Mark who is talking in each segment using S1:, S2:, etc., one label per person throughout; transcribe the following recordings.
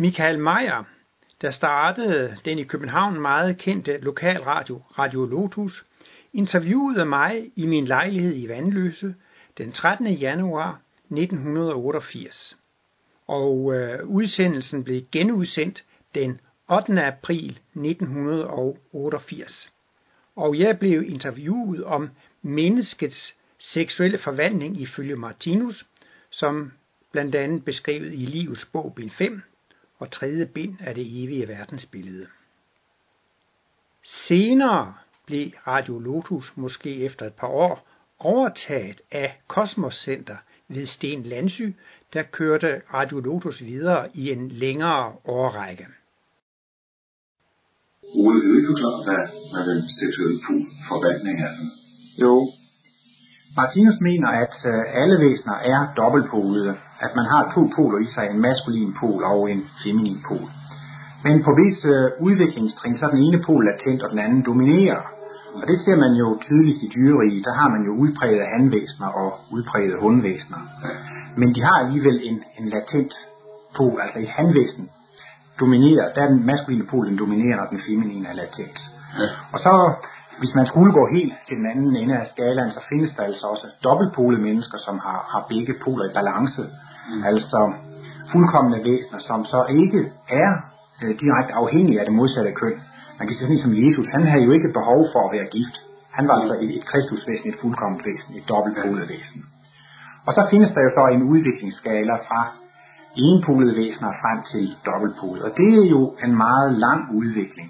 S1: Michael Meyer, der startede den i København meget kendte lokalradio Radio Lotus, interviewede mig i min lejlighed i Vandløse den 13. januar 1988. Og øh, udsendelsen blev genudsendt den 8. april 1988. Og jeg blev interviewet om menneskets seksuelle forvandling ifølge Martinus, som blandt andet beskrevet i Livets bog bind 5 og tredje bind af det evige verdensbillede. Senere blev Radio Lotus måske efter et par år overtaget af Kosmos Center ved Sten Landsy, der kørte Radio Lotus videre i en længere årrække.
S2: Ole, kan du ikke forklare, hvad, hvad den seksuelle forvandling er?
S3: Jo. Martinus mener, at øh, alle væsener er dobbeltpolede. At man har to poler i sig, en maskulin pol og en feminin pol. Men på visse øh, udviklingstrin, så er den ene pol latent, og den anden dominerer. Og det ser man jo tydeligst i dyreriget. Der har man jo udpræget handvæsener og udpræget hundvæsener. Men de har alligevel en, en latent pol, altså i handvæsen dominerer, der er den maskuline pol, den dominerer, og den feminine er latent. Og så, hvis man skulle gå helt til den anden ende af skalaen, så findes der altså også dobbeltpolede mennesker, som har, har begge poler i balance. Mm. Altså fuldkommende væsener, som så ikke er øh, direkte afhængige af det modsatte køn. Man kan sige som Jesus, han havde jo ikke behov for at være gift. Han var altså et, et kristusvæsen, et fuldkomment væsen, et dobbeltpolet væsen. Og så findes der jo så en udviklingsskala fra enpolede væsener frem til dobbeltpolede. Og det er jo en meget lang udvikling.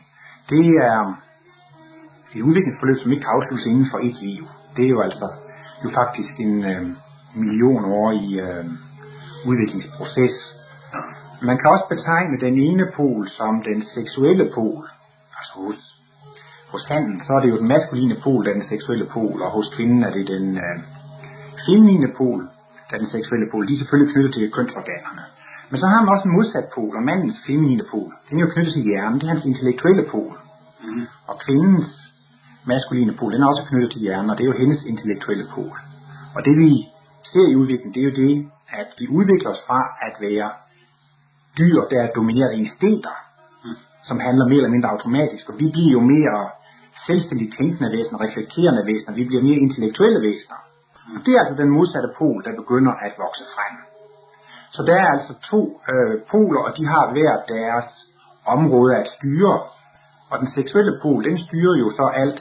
S3: Det er et udviklingsforløb, som ikke kan afsluttes inden for et liv. Det er jo altså jo faktisk en øh, million år i øh, udviklingsproces. Man kan også betegne den ene pol som den seksuelle pol. Altså hos, hos handen, så er det jo den maskuline pol, der er den seksuelle pol, og hos kvinden er det den øh, feminine pol, der er den seksuelle pol. De er selvfølgelig knyttet til kønsorganerne. Men så har man også en modsat pol, og mandens feminine pol. Den er jo knyttet til hjernen, det er hans intellektuelle pol. Mm. Og kvindens maskuline pol, den er også knyttet til hjernen, og det er jo hendes intellektuelle pol. Og det vi ser i udviklingen, det er jo det, at vi udvikler os fra at være dyr, der er domineret af instinkter, mm. som handler mere eller mindre automatisk, og vi bliver jo mere selvstændigt tænkende væsener, reflekterende væsener, vi bliver mere intellektuelle væsener. Og det er altså den modsatte pol, der begynder at vokse frem. Så der er altså to øh, poler, og de har hver deres område at styre. Og den seksuelle pol, den styrer jo så alt,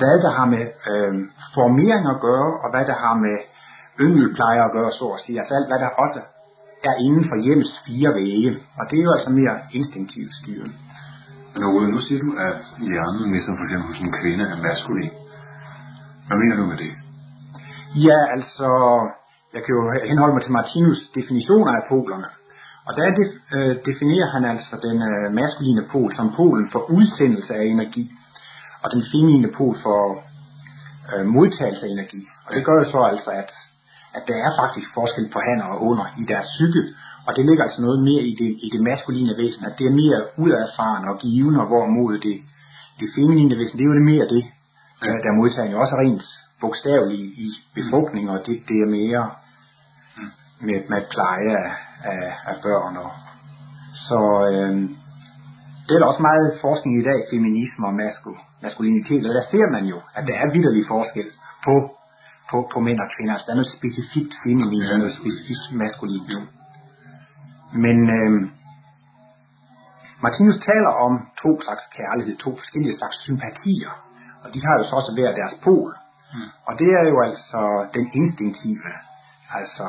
S3: hvad der har med øh, formering at gøre, og hvad der har med yngelpleje at gøre, så at sige. Altså alt, hvad der også er inden for hjemmes fire vægge. Og det er jo altså mere instinktivt styret.
S2: Men Ole, nu siger du, at hjernen, ligesom for eksempel hos en kvinde, er maskulin. Hvad mener du med det?
S3: Ja, altså, jeg kan jo henholde mig til Martinus definitioner af polerne. Og der øh, definerer han altså den øh, maskuline pol som polen for udsendelse af energi, og den feminine pol for øh, modtagelse af energi. Og det gør jo så altså, at, at der er faktisk forskel på han og under i deres psyke, og det ligger altså noget mere i det, i det maskuline væsen, at det er mere udadfaren og givende, hvorimod det, det feminine væsen, det er jo det mere det, der, der modtager jo også rent bogstaveligt i befrugtning, og det, det er mere med, med pleje af, af, af børn. Og, så øh, det er der også meget forskning i dag, feminisme og maskulinitet, og der ser man jo, at der er vidderlig forskel på, på, på mænd og kvinder. Altså der er noget specifikt feminin og noget specifikt maskulint. Men øh, Martinus taler om to slags kærlighed, to forskellige slags sympatier, og de har jo så også hver deres pol. Mm. Og det er jo altså den instinktive, altså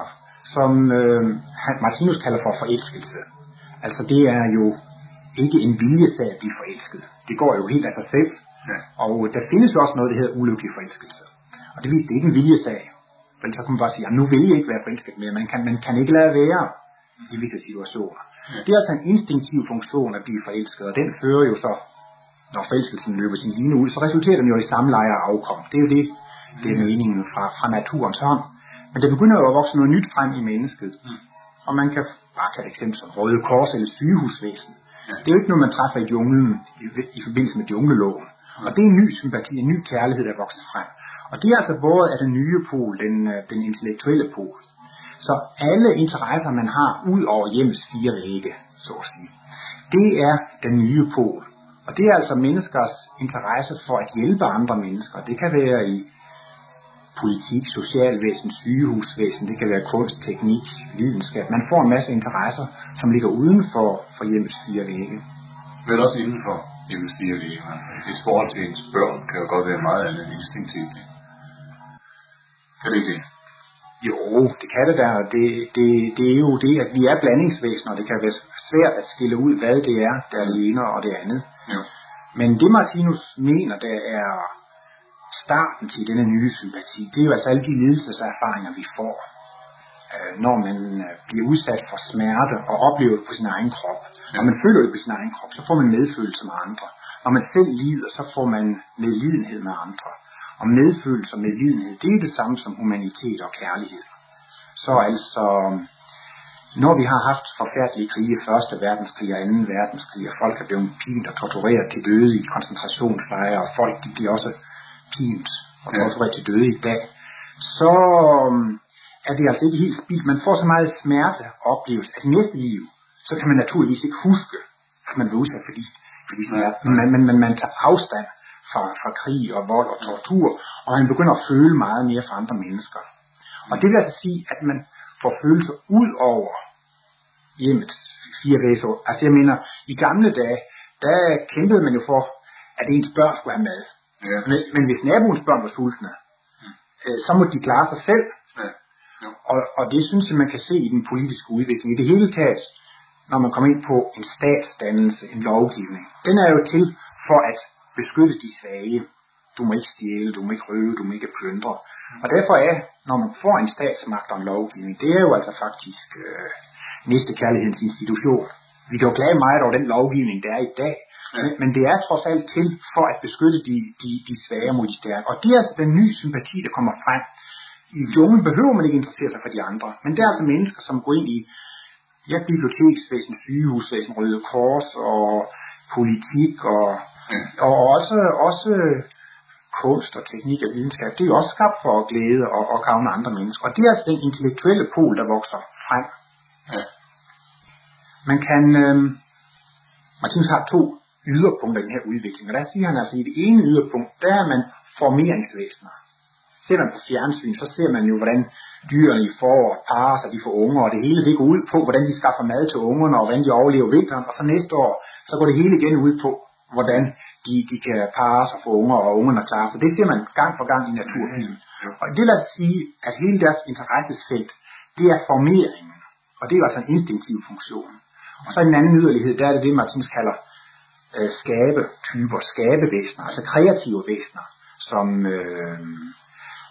S3: som øh, Martinus kalder for forelskelse. Altså det er jo ikke en viljesag at blive forelsket. Det går jo helt af sig selv. Ja. Og der findes jo også noget, der hedder ulykkelig forelskelse. Og det viser, det er ikke en viljesag. For så kan man bare sige, at nu vil jeg ikke være forelsket mere. Man kan, man kan ikke lade være i visse situationer. Ja. Det er altså en instinktiv funktion at blive forelsket, og den fører jo så, når forelskelsen løber sin line ud, så resulterer den jo i samleje og afkom. Det er jo det, det er meningen fra, fra naturens hånd. Men der begynder jo at vokse noget nyt frem i mennesket. Mm. Og man kan bare tage et eksempel som Røde Kors eller sygehusvæsen. Ja. Det er jo ikke noget, man træffer i junglen i, i forbindelse med jungleloven. Mm. Og det er en ny sympati, en ny kærlighed, der vokser frem. Og det er altså både af den nye pol, den, øh, den intellektuelle pol. Så alle interesser, man har ud over hjemmets fire vægge, så at sige, det er den nye pol. Og det er altså menneskers interesse for at hjælpe andre mennesker. Det kan være i politik, socialvæsen, sygehusvæsen, det kan være kunst, teknik, videnskab. Man får en masse interesser, som ligger uden for, for hjemmets fire vægge.
S2: Men også inden for hjemmets fire vægge. Et forhold til ens børn kan jo godt være meget andet instinktivt. Kan det det?
S3: Jo, det kan det da. Det, det, det er jo det, at vi er blandingsvæsener, og det kan være svært at skille ud, hvad det er, der er det ene og det andet.
S2: Jo.
S3: Men det Martinus mener, der er starten til denne nye sympati, det er jo altså alle de lidelseserfaringer, vi får, øh, når man øh, bliver udsat for smerte og oplever det på sin egen krop. Når man føler det på sin egen krop, så får man medfølelse med andre. Når man selv lider, så får man medlidenhed med andre. Og medfølelse og medlidenhed, det er det samme som humanitet og kærlighed. Så altså, når vi har haft forfærdelige krige, første verdenskrig og anden verdenskrig, og folk er blevet pint og tortureret til døde i koncentrationslejre, og folk de bliver også pint og tortureret til døde i dag, så øhm, er det altså ikke helt spildt. Man får så meget smerte og oplevelse, at næste liv, så kan man naturligvis ikke huske, at man blev udsat for de, for de smerte. Men man, man, man, tager afstand fra, fra krig og vold og tortur, og man begynder at føle meget mere for andre mennesker. Og det vil altså sige, at man får følelser ud over hjemmets fire væser. Altså jeg mener, i gamle dage, der kæmpede man jo for, at ens børn skulle have mad.
S2: Ja.
S3: Men, men hvis naboens børn var sultne, øh, så må de klare sig selv.
S2: Ja.
S3: Og, og det synes jeg, man kan se i den politiske udvikling. I det hele taget, når man kommer ind på en statsdannelse, en lovgivning. Den er jo til for at beskytte de svage. Du må ikke stjæle, du må ikke røve, du må ikke plyndre. Og derfor er, når man får en statsmagt og en lovgivning, det er jo altså faktisk øh, næstekærlighedens institution. Vi kan jo klage meget over den lovgivning, der er i dag,
S2: Ja.
S3: men, men det er trods alt til for at beskytte de, de, de svage mod de stærke. Og det er altså den nye sympati, der kommer frem. I junglen behøver man ikke interessere sig for de andre, men det er altså mennesker, som går ind i ja, biblioteksvæsen, sygehusvæsen, Røde Kors og politik og,
S2: Ja.
S3: og også, også kunst og teknik og videnskab. Det er jo også skabt for at glæde og, og gavne andre mennesker. Og det er altså den intellektuelle pol, der vokser frem.
S2: Ja.
S3: Man kan, øh, Martinus har to yderpunkter i den her udvikling, og der siger han altså, i det ene yderpunkt, der er man formeringsvæsener. Ser man på fjernsyn, så ser man jo, hvordan dyrene i foråret parer sig, de får unger, og det hele det går ud på, hvordan de skaffer mad til ungerne, og hvordan de overlever vinteren, og så næste år, så går det hele igen ud på, hvordan de, de kan parre sig for unger, og ungerne klarer sig. Det ser man gang for gang i naturfilm. Og det vil altså sige, at hele deres interessesfelt, det er formeringen, og det er jo altså en instinktiv funktion. Og så en anden yderlighed, der er det det, Martins kalder øh, skabetyper, skabevæsener, altså kreative væsener, som øh,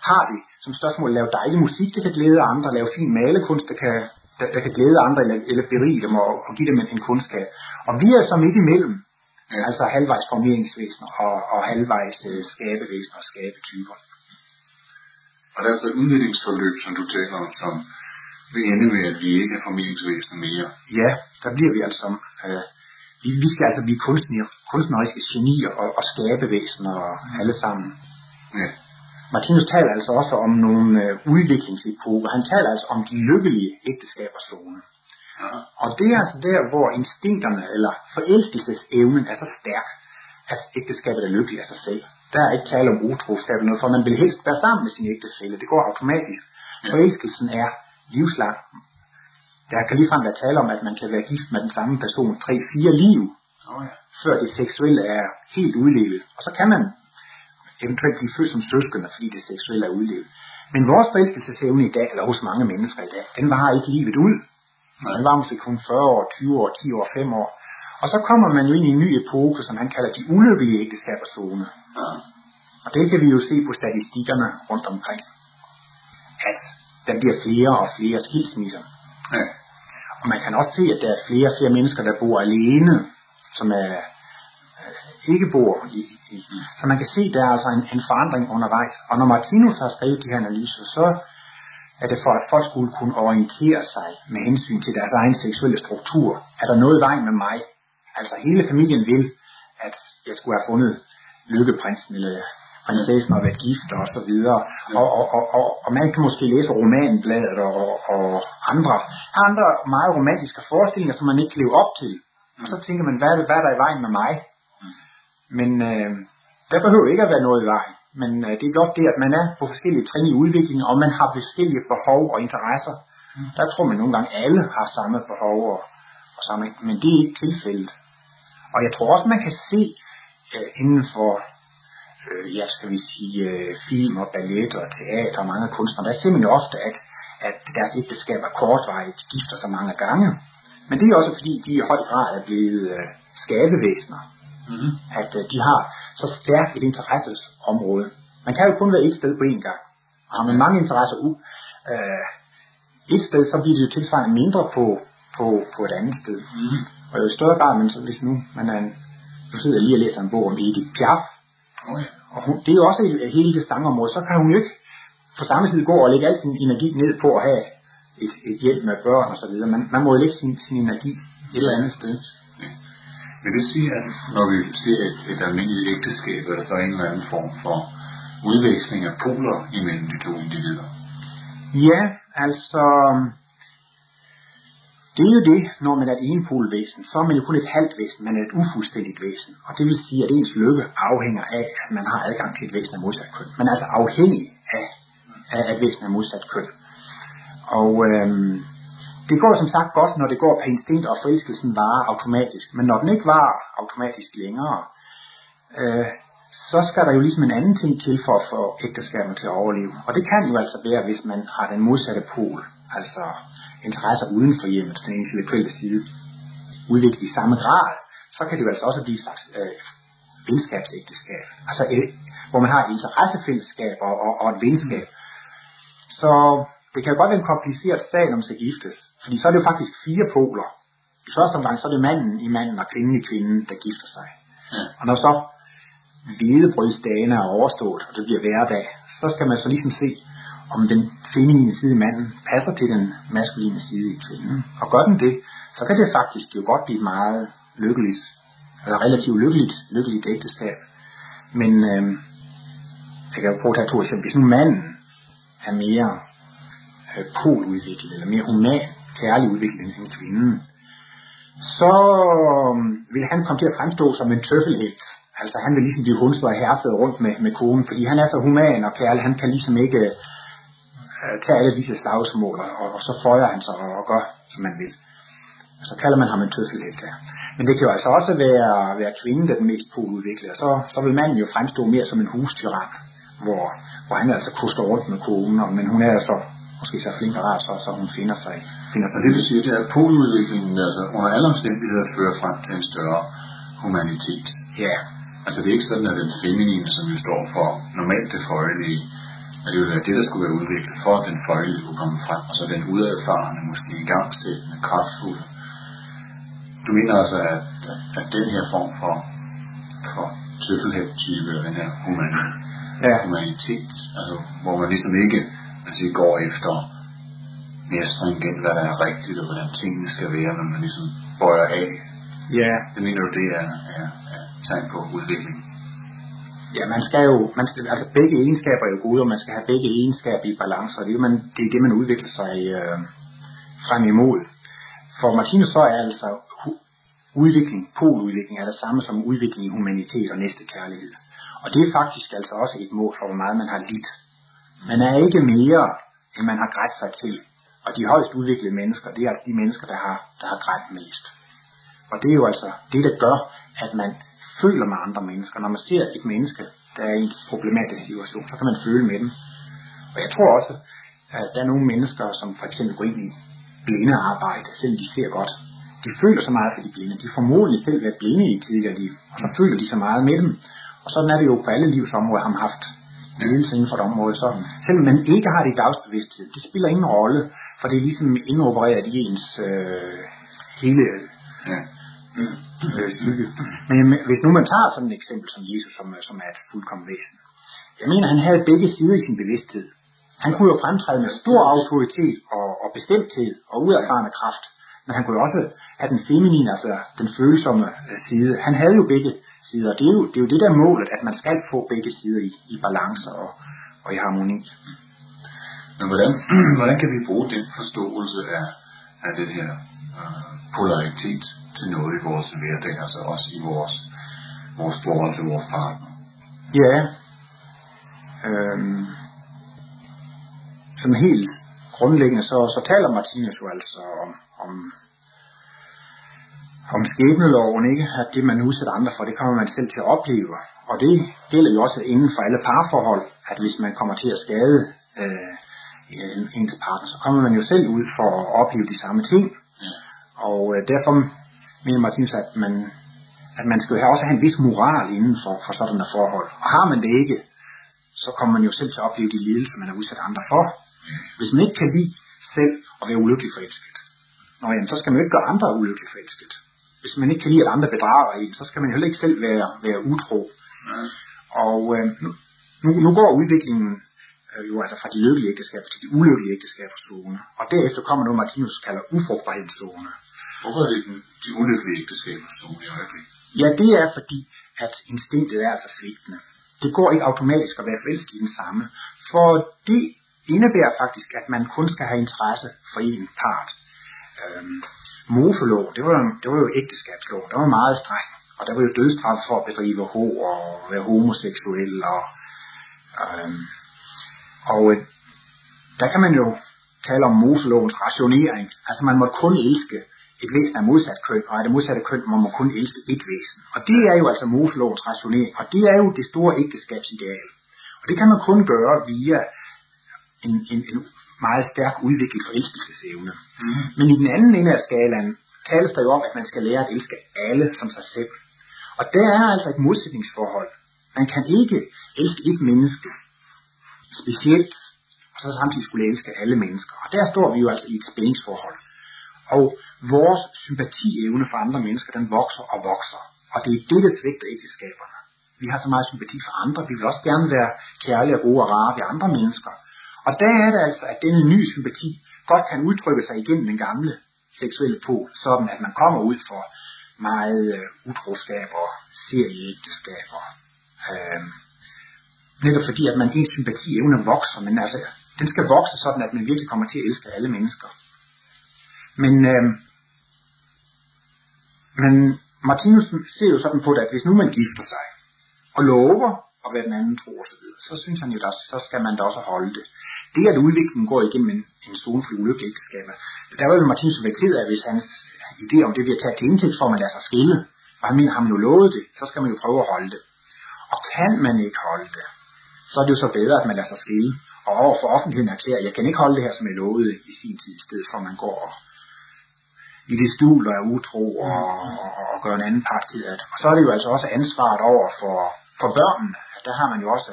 S3: har det som spørgsmål at lave dejlig musik, der kan glæde andre, lave fin malekunst, der kan, der, der kan glæde andre, eller, eller berige dem og, og give dem en, en kundskab. Og vi er så midt imellem,
S2: Ja.
S3: altså halvvejs formeringsvæsener og, og halvvejs øh, skabevæsener og skabetyper.
S2: Og der er så et udviklingsforløb, som du taler om, som vil ende med, at vi ikke er formidlingsvæsener mere.
S3: Ja, der bliver vi altså, øh, vi, vi skal altså blive kunstner, kunstneriske genier og, og skabevæsener og alle sammen.
S2: Ja.
S3: Martinus taler altså også om nogle øh, udviklingsepoker. Han taler altså om de lykkelige ægteskaberzone.
S2: Ja.
S3: Og det er altså der, hvor instinkterne eller forelskelsesevnen er så stærk, at ægteskabet er lykkeligt af sig selv. Der er ikke tale om utroskab eller noget, for man vil helst være sammen med sin ægtefælle. Det går automatisk. Forelskelsen er livslang. Der kan ligefrem være tale om, at man kan være gift med den samme person 3-4 liv,
S2: Oh, ja.
S3: før det seksuelle er helt udlevet. Og så kan man eventuelt blive født som søskende, fordi det seksuelle er udlevet. Men vores forelskelsesevne i dag, eller hos mange mennesker i dag, den varer ikke livet ud. Den var måske kun 40 år, 20 år, 10 år, 5 år. Og så kommer man jo ind i en ny epoke, som han kalder de ulykkelige ægteskaberzone.
S2: Ja.
S3: Og det kan vi jo se på statistikkerne rundt omkring. At der bliver flere og flere skilsmisser.
S2: Ja.
S3: Og man kan også se, at der er flere og flere mennesker, der bor alene, som er, øh, ikke bor i, i. Så man kan se, at der er altså en, en forandring undervejs. Og når Martinus har skrevet de her analyser, så er det for, at folk skulle kunne orientere sig med hensyn til deres egen seksuelle struktur. Er der noget i vejen med mig? Altså hele familien vil, at jeg skulle have fundet lykkeprinsen eller prinsessen og været gift og så videre. Og, og, og, og, og man kan måske læse romanbladet og, og andre, andre meget romantiske forestillinger, som man ikke kan leve op til. Og så tænker man, hvad er, det, hvad er der i vejen med mig? Men øh, der behøver ikke at være noget i vejen. Men øh, det er blot det, at man er på forskellige trin i udviklingen, og man har forskellige behov og interesser. Der tror man nogle gange, at alle har samme behov og, og samme, men det er ikke tilfældet. Og jeg tror også, man kan se øh, inden for øh, ja, skal vi sige, øh, film og ballet og teater og mange kunstnere, der ser man jo ofte, at, at deres ægteskab er kortvarigt, gifter sig mange gange. Men det er også fordi, de i høj grad er blevet øh, skabevæsener. Mm-hmm. At øh, de har så stærkt et interessesområde. Man kan jo kun være et sted på én gang. Og har man mange interesser ud, øh, et sted, så bliver det jo tilsvarende mindre på, på, på et andet sted. Mm-hmm. Og jo større grad, men så hvis nu man er en, nu sidder jeg lige og læser en bog om Edith Piaf, okay. Og hun, det er jo også et, hele det stangområde, så kan hun jo ikke på samme tid gå og lægge al sin energi ned på at have et, et hjem med børn og så videre. Man, man må jo lægge sin, sin energi et eller andet sted. Ja.
S2: Vil det sige, at når vi ser et, et almindeligt ægteskab, er der så en eller anden form for udveksling af poler imellem de to individer?
S3: Ja, altså, det er jo det, når man er et enpolvæsen, så er man jo kun et halvt væsen, man er et ufuldstændigt væsen. Og det vil sige, at ens lykke afhænger af, at man har adgang til et væsen af modsat køn. Man er altså afhængig af, af et væsen af modsat køn. Og øhm, det går som sagt godt, når det går på instinkt, og forelskelsen varer automatisk. Men når den ikke var automatisk længere, øh, så skal der jo ligesom en anden ting til for at få ægteskabet til at overleve. Og det kan jo altså være, hvis man har den modsatte pol, altså interesser uden for hjemmet, den intellektuelle side, udviklet i samme grad, så kan det jo altså også blive et slags øh, venskabsægteskab. Altså et, hvor man har et interessefællesskab og, og, og et venskab. Så det kan jo godt være en kompliceret sag, når man skal giftes. Fordi så er det jo faktisk fire poler. I første omgang, så er det manden i manden og kvinden i kvinden, der gifter sig. Ja. Og når så hvidebrødsdagene er overstået, og det bliver hverdag, så skal man så ligesom se, om den feminine side i manden passer til den maskuline side i kvinden. Og gør den det, så kan det faktisk jo godt blive meget lykkeligt, eller relativt lykkeligt, lykkeligt ægteskab. Men øh, jeg kan jo prøve at tage to eksempler. Hvis nu manden er mere øh, poludviklet, eller mere human, kærlig udviklet end kvinden, så øh, vil han komme til at fremstå som en tøffelhelt. Altså han vil ligesom blive hunset og herset rundt med, med konen, fordi han er så human og kærlig, han kan ligesom ikke øh, tage alle disse slagsmål, og, og så føjer han sig og, og gør, som man vil. Og så kalder man ham en tøffelhelt der. Men det kan jo altså også være, være kvinden, der er den mest poludviklede. Så, så vil manden jo fremstå mere som en hustyran, hvor, hvor han altså koster rundt med konen, men hun er så måske så flink og rar, så, så hun finder sig, finder sig.
S2: Og det vil sige, at poludviklingen altså under alle omstændigheder fører frem til en større humanitet.
S3: Ja.
S2: Altså det er ikke sådan, at den feminine, som jo står for normalt det føjelige, at det ville være det, der skulle være udviklet for, at den føjelige kunne komme frem, og så den udadfarende, måske i gang sættende, kraftfulde. Du mener altså, at, at den her form for, for tøffelhæft-type, den her human, ja. humanitet, altså hvor man ligesom ikke man siger, går efter mere stringent, hvad der er rigtigt, og hvordan tingene skal være, men man ligesom bøjer af.
S3: Ja.
S2: Det mener du, det er, er, er tegn på udvikling?
S3: Ja, man skal jo, man skal, altså begge egenskaber er jo gode, og man skal have begge egenskaber i balance, og det er, man, det, er det, man udvikler sig øh, frem imod. For Martinus så er altså udvikling, poludvikling er det samme som udvikling i humanitet og næste kærlighed. Og det er faktisk altså også et mål for, hvor meget man har lidt. Man er ikke mere, end man har grædt sig til. Og de højst udviklede mennesker, det er altså de mennesker, der har, der har grædt mest. Og det er jo altså det, der gør, at man føler med andre mennesker. Når man ser et menneske, der er i en problematisk situation, så kan man føle med dem. Og jeg tror også, at der er nogle mennesker, som for eksempel går ind i blinde arbejde, selv de ser godt. De føler så meget for de blinde. De får formodentlig selv været blinde i tidligere liv, og så føler de så meget med dem. Og sådan er det jo på alle livsområder, har man haft ledelse inden for et område. Så selvom man ikke har det i dagsbevidsthed, det spiller ingen rolle, for det er ligesom indopereret i ens øh, hele ja øh, psyke. Men hvis nu man tager sådan et eksempel som Jesus, som, som er et fuldkommen væsen. Jeg mener, han havde begge sider i sin bevidsthed. Han kunne jo fremtræde med stor autoritet og, og bestemthed og uerfarne kraft. men han kunne jo også have den feminine, altså den følsomme øh, side. Han havde jo begge sider. Det er jo det, er jo det der målet, at man skal få begge sider i, i balance og, og i harmoni.
S2: Men hvordan, hvordan kan vi bruge den forståelse af, af det her øh, polaritet til noget i vores hverdag, altså også i vores, vores forhold til vores partner?
S3: Ja, øhm, sådan helt grundlæggende, så, så taler Martinus jo altså om, om, om skæbneloven, ikke? At det, man udsætter andre for, det kommer man selv til at opleve. Og det gælder jo også inden for alle parforhold, at hvis man kommer til at skade øh, ens partner, så kommer man jo selv ud for at opleve de samme ting. Og øh, derfor mener synes, at man, at man skal have også have en vis moral inden for, for sådan et forhold. Og har man det ikke, så kommer man jo selv til at opleve de lidelser, man har udsat andre for. Hvis man ikke kan lide selv at være ulykkelig forelsket, Nå, jamen, så skal man jo ikke gøre andre ulykkelig forelsket. Hvis man ikke kan lide, at andre bedrager en, så skal man heller ikke selv være, være utro. Og øh, nu, nu, går udviklingen øh, jo altså fra de lykkelige ægteskaber til de ulykkelige ægteskabszone. Og derefter kommer noget, Martinus kalder ufrugtbarhedszone.
S2: Hvorfor er det den, de ulykkelige ægteskabszone i øjeblikket?
S3: Ja, det er fordi, at instinktet er altså svigtende. Det går ikke automatisk at være forelsket i den samme. For det indebærer faktisk, at man kun skal have interesse for en part. Øhm, Moselov, det var, det var jo ægteskabslov, der var meget streng. Og der var jo dødstraf for at bedrive ho og være homoseksuel. Og, øhm, og øh, der kan man jo tale om Moselovens rationering. Altså man må kun elske et væsen af modsat køn, og af det modsatte køn må man kun elske et væsen. Og det er jo altså Moselovens rationering, og det er jo det store ægteskabsideal. Og det kan man kun gøre via en, en, en meget stærk udviklet forelskelsesevne. Mm. Men i den anden ende af skalaen tales der jo om, at man skal lære at elske alle som sig selv. Og der er altså et modsætningsforhold. Man kan ikke elske et menneske specielt, og så samtidig skulle elske alle mennesker. Og der står vi jo altså i et spændingsforhold. Og vores sympatievne for andre mennesker, den vokser og vokser. Og det er det, der svigter ægteskaberne. Vi har så meget sympati for andre. Vi vil også gerne være kærlige og gode og rare ved andre mennesker. Og der er det altså, at denne nye sympati godt kan udtrykke sig igennem den gamle seksuelle pol, sådan at man kommer ud for meget øh, utroskab og serieægteskaber. Øh, netop fordi, at man ens sympati evne vokser, men altså, den skal vokse sådan, at man virkelig kommer til at elske alle mennesker. Men, øh, men Martinus ser jo sådan på det, at hvis nu man gifter sig og lover at være den anden tro osv., så synes han jo, at så skal man da også holde det. Det, at udviklingen går igennem en, en zonefri ulykkelig ægteskaber, der var jo Martinus være ked af, hvis hans idé om det bliver taget til indtægt for, at man lader sig skille. Og han mener, har man jo lovet det, så skal man jo prøve at holde det. Og kan man ikke holde det, så er det jo så bedre, at man lader sig skille. Og over for offentligheden erklærer, jeg kan ikke holde det her, som jeg lovede i sin tid, i stedet for at man går og det skjul og er utro og, og, og gør en anden part ked af det. Og så er det jo altså også ansvaret over for, for børnene. Der har man jo også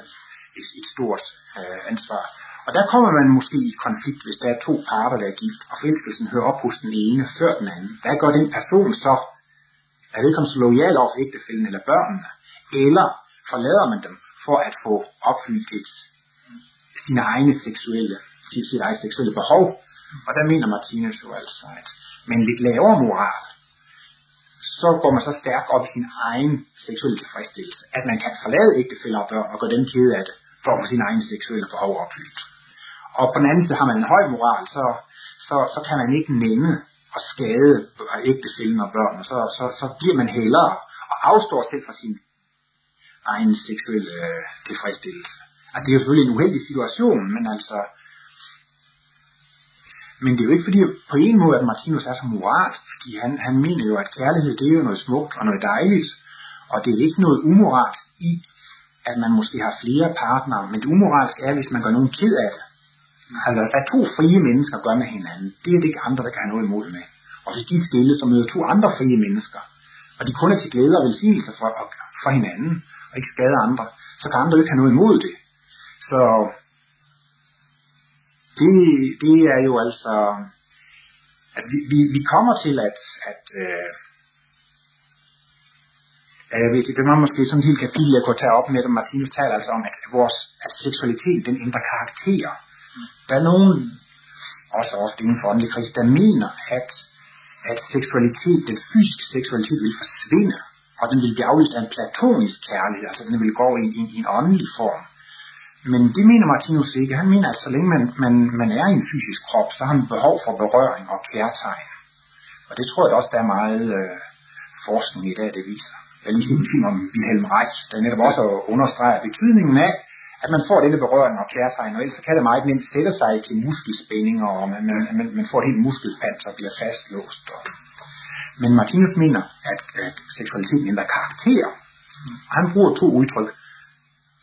S3: et, et stort øh, ansvar. Og der kommer man måske i konflikt, hvis der er to parter, der er gift, og forelskelsen hører op hos den ene før den anden. Hvad gør den person så? Er vedkommende så lojal over for ægtefælden eller børnene? Eller forlader man dem for at få opfyldt et, sine egne seksuelle, sit, sit eget seksuelle behov? Og der mener Martinus jo altså, at med en lidt lavere moral, så går man så stærkt op i sin egen seksuelle tilfredsstillelse, at man kan forlade ægtefælder og børn og gøre dem kede af det, for at få sine egne seksuelle behov opfyldt. Og på den anden side har man en høj moral, så, så, så kan man ikke nemme at skade ægtefælden og børn, så, så, så bliver man hellere og afstår selv fra sin egen seksuelle øh, tilfredsstillelse. Og det er jo selvfølgelig en uheldig situation, men altså, men det er jo ikke fordi, på en måde, at Martinus er så moralsk, fordi han, han mener jo, at kærlighed, det er jo noget smukt og noget dejligt, og det er ikke noget umoralsk i, at man måske har flere partnere, men det umoralske er, hvis man gør nogen ked af det. Altså, at to frie mennesker gør med hinanden, det er det ikke andre, der kan have noget imod med. Og hvis de stille, så møder to andre frie mennesker, og de kun er til glæde og velsignelse for, for hinanden, og ikke skader andre, så kan andre ikke have noget imod det. Så det, det er jo altså, at vi, vi, vi kommer til at, at øh, jeg ved det, det var måske sådan et helt kapitel, jeg kunne tage op med, at Martinus taler altså om, at vores at seksualitet, den ændrer karakter. Der er nogen, også ofte inden for åndelig krise, der mener, at, at seksualitet, den fysiske seksualitet vil forsvinde, og den vil blive aflyst af en platonisk kærlighed, altså den vil gå i, i, i en åndelig form. Men det mener Martinus ikke. Han mener, at så længe man, man, man er i en fysisk krop, så har man behov for berøring og kærtegn. Og det tror jeg også, der er meget øh, forskning i dag, det viser. Jeg lige en film om Wilhelm Reich, der netop også understreger betydningen af, at man får denne berøring og kærtegn, og ellers kan det meget nemt sætte sig til muskelspændinger, og man, man, man, man får et helt muskelpanser og bliver fastlåst. Og... Men Martinus mener, at, at seksualiteten ændrer karakter. Og han bruger to udtryk,